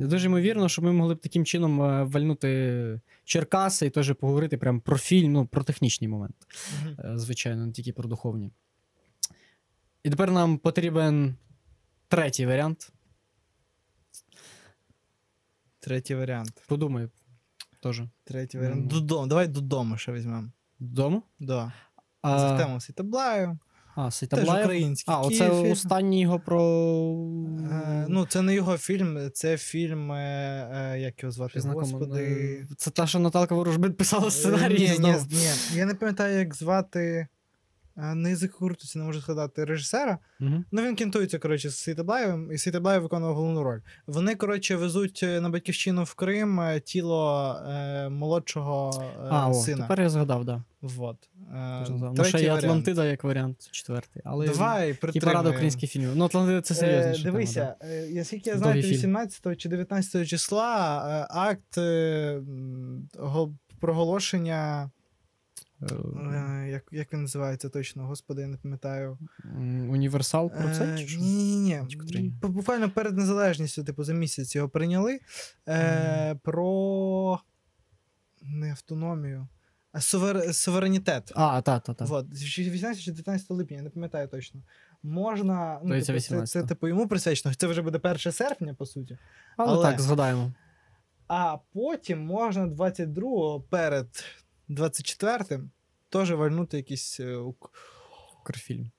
Е, Дуже ймовірно, що ми могли б таким чином е, вальнути Черкаси і теж поговорити прям про фільм, ну, про технічний момент, звичайно, не тільки про духовні. І тепер нам потрібен третій варіант. Третій варіант. Подумай теж. Третій варіант. Додому. Давай додому ще візьмемо. Додому? Да. А, Захтемо Світоблаю. а Теж Сейтаблаєв? український. А, оце останній його про. Е, ну, це не його фільм, це фільм, е, е, як його звати, Знакомо, господи. е, Це та, що Наталка Ворожбит писала сценарій. Ні, ні, знову. ні. Я не пам'ятаю, як звати. Е, На язику не можу згадати режисера. Мгм. Ну, він кінтується, коротше, з Світобаєвим, і Світобаєв виконував головну роль. Вони, коротше, везуть е, на батьківщину в Крим е, тіло е, молодшого е, А, о, сина. тепер я згадав, да. Вот. Е, Ну, ще є. Атлантида як варіант четвертий. Але Давай, Типа рада українських фільмів. Ну, Атлантида це серйозніше. Е, Дивися, е, я скільки я знаю, 18 чи 19 числа акт е, го- проголошення. Е, е, Як, як він називається точно? Господи, я не пам'ятаю. Універсал про це? Е, що? Ні, ні, ні. Буквально перед незалежністю, типу, за місяць його прийняли. Е, Про не автономію, а сувер... суверенітет. А, та, та, та. Вот, 18 чи 19 липня, я не пам'ятаю точно. Можна. Ну, типу, це, це, типу, йому присвячено. Це вже буде 1 серпня, по суті. Але, але- так, згадаємо. А потім можна 22-го перед 24-м теж вальнути якийсь. е, ук- Укрфільм.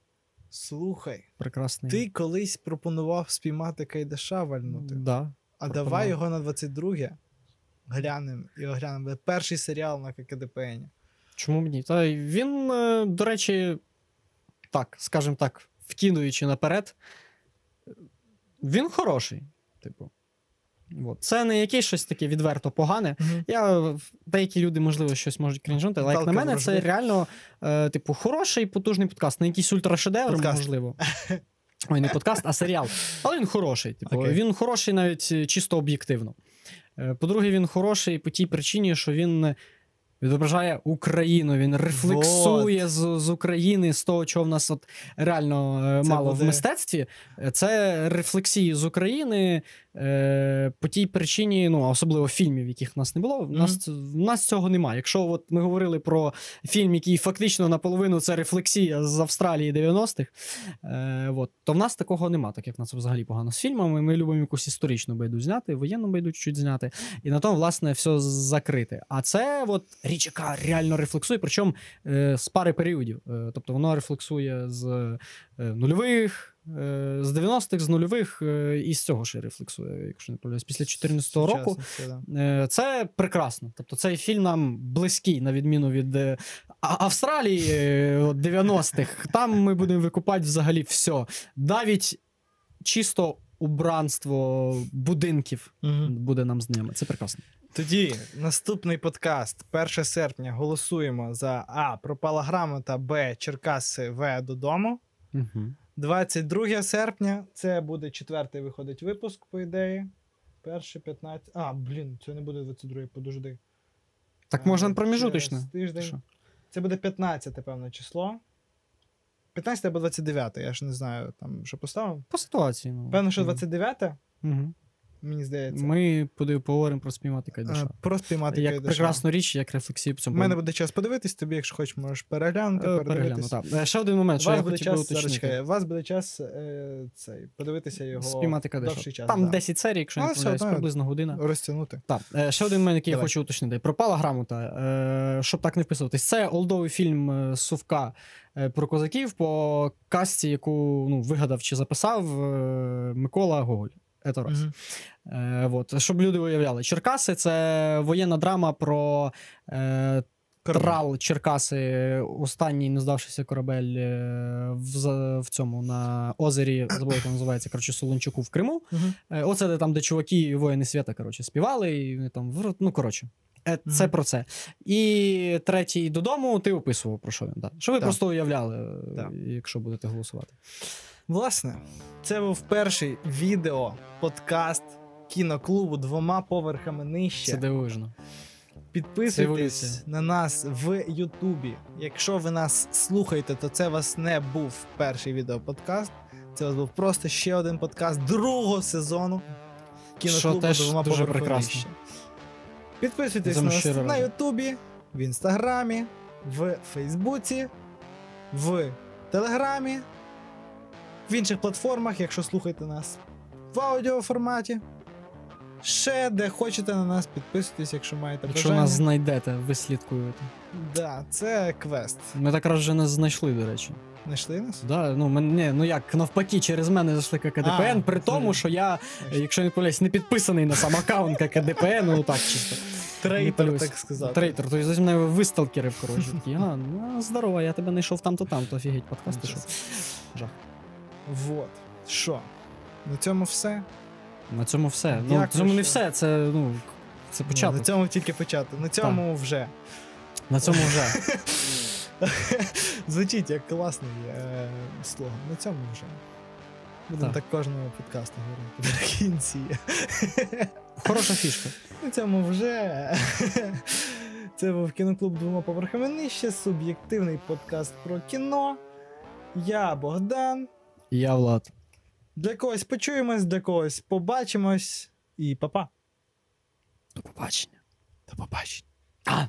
Слухай, Прекрасний. ти колись пропонував спіймати Кайдаша вальнути. Да. А пропонував. давай його на 22-ге глянемо і оглянемо. Буде перший серіал на ККДПН. Чому б ні? Та й він, е, до речі, так, скажімо так, вкинуючи наперед, він хороший. Типу. От. Це не якесь щось таке відверто погане. Мгм. Я, деякі люди, можливо, щось можуть крінжнути, але як на мене, мене, це реально, е, типу, хороший, потужний подкаст. Не якийсь ультрашедевр, Подкаст. можливо. Ой, не подкаст, а серіал. Але він хороший. Типу, okay. він хороший навіть чисто об'єктивно. Е, По-друге, він хороший по тій причині, що він відображає Україну, він рефлексує з, з України, з того, чого в нас от реально е, Це мало в мистецтві. Це рефлексії з України е, по тій причині, ну, особливо фільмів, яких в нас не було. В нас, в нас цього немає. Якщо от ми говорили про фільм, який фактично наполовину це рефлексія з Австралії 90-х, е, от, то в нас такого нема, так як в нас взагалі погано з фільмами. Ми любимо якусь історичну байду зняти, воєнну байду чуть зняти, і на тому, власне, все закрите. А це от річ, яка реально рефлексує, причому е, з пари періодів. Е, тобто воно рефлексує з е, нульових. е, З 90-х, з нульових е, і з цього ще рефлексує, якщо не помиляюсь, після 14-го року. Да. Е, Це прекрасно. Тобто цей фільм нам близький, на відміну від Австралії е, 90-х. Там ми будемо викупати взагалі все. Навіть чисто убранство будинків Мгм. буде нам з ними. Це прекрасно. Тоді наступний подкаст, 1 серпня, голосуємо за А. Пропала грамота, Б. Черкаси В. Додому. Угу. 22 серпня це буде четвертий виходить випуск, по ідеї. Перший 15. А, блін, це не буде 22, подожди. Так А, можна проміжуточно. Тиждень. Що? Це буде 15, певно, число. 15 або 29, я ж не знаю, там що поставив. По ситуації. Ну. Певно, що 29, Угу. Мені здається. Ми поговоримо про спіймати Е, Кайдаша. Про спіймати Як Кайдаша. прекрасну річ, як рефлексію У мене буде час подивитись, тобі, якщо хочеш, можеш переглянути, Е, перегляну, так. Е, Ще один момент, що я буде хотів час, зараз у вас буде час е, цей, подивитися його Спіймати довший час. Там да. 10 серій, якщо не Ну, помиляюсь, одно. приблизно година. розтягнути. Так, е, ще один момент, який я хочу уточнити. Пропала грамота, е, щоб так не вписуватись. Це олдовий фільм Сувка про козаків по касті, яку ну, вигадав чи записав е, Микола Гоголь. Це раз. Е, от, щоб люди уявляли. Черкаси це воєнна драма про е, трал Черкаси, останній не здавшийся корабель е, в, в цьому на озері, забув, як воно називається, коротше, Солончуку в Криму. Е, Оце де там, де чуваки і воїни свята, коротше, співали, і вони там вр- ну коротше. Е, Це Мгм. про це. І третій додому ти описував про що він. Да. Що ви Так. просто уявляли, Так. якщо будете голосувати. Власне, це був перший відео, подкаст кіноклубу двома поверхами нижче. Це дивовижно. Підписуйтесь на нас в Ютубі. Якщо ви нас слухаєте, то це вас не був перший відеоподкаст. Це вас був просто ще один подкаст другого сезону кіноклубу теж двома дуже поверхами прекрасно. нижче. Підписуйтесь на нас щиро на радий. Ютубі, в Інстаграмі, в Фейсбуці, в Телеграмі, в інших платформах, якщо слухаєте нас в аудіоформаті. Ще де хочете на нас підписуйтесь, якщо маєте Якщо нас знайдете, ви слідкуєте. Да, це квест. Ми так раз вже нас знайшли, до речі. Знайшли нас? Да, ну, мен, ні, ну як, навпаки, через мене зайшли ККДПН, А, при тому, що я, якщо не помиляюсь, не підписаний на сам аккаунт ККДПН, ну так чисто. Трейтер, так сказати. Трейтер, тобто з мене висталкерив, коротше. Такі, а, ну, здорово, я тебе знайшов там-то там-то, офігеть, подкаст Нічого пішов. Жах. Вот. Що? На цьому все. На цьому все. Ну, на цьому не все, це, ну, це Ну, на цьому тільки початок. На цьому вже. На цьому вже. Звучить як класний е, слоган. На цьому вже. Будемо Так. так кожного подкасту говорити. В кінці. Хороша фішка. На цьому вже. Це був кіноклуб двома поверхами нижче. Суб'єктивний подкаст про кіно. Я Богдан. Я Влад. Для когось почуємось, для когось побачимось. І па-па. До побачення. До побачення. А,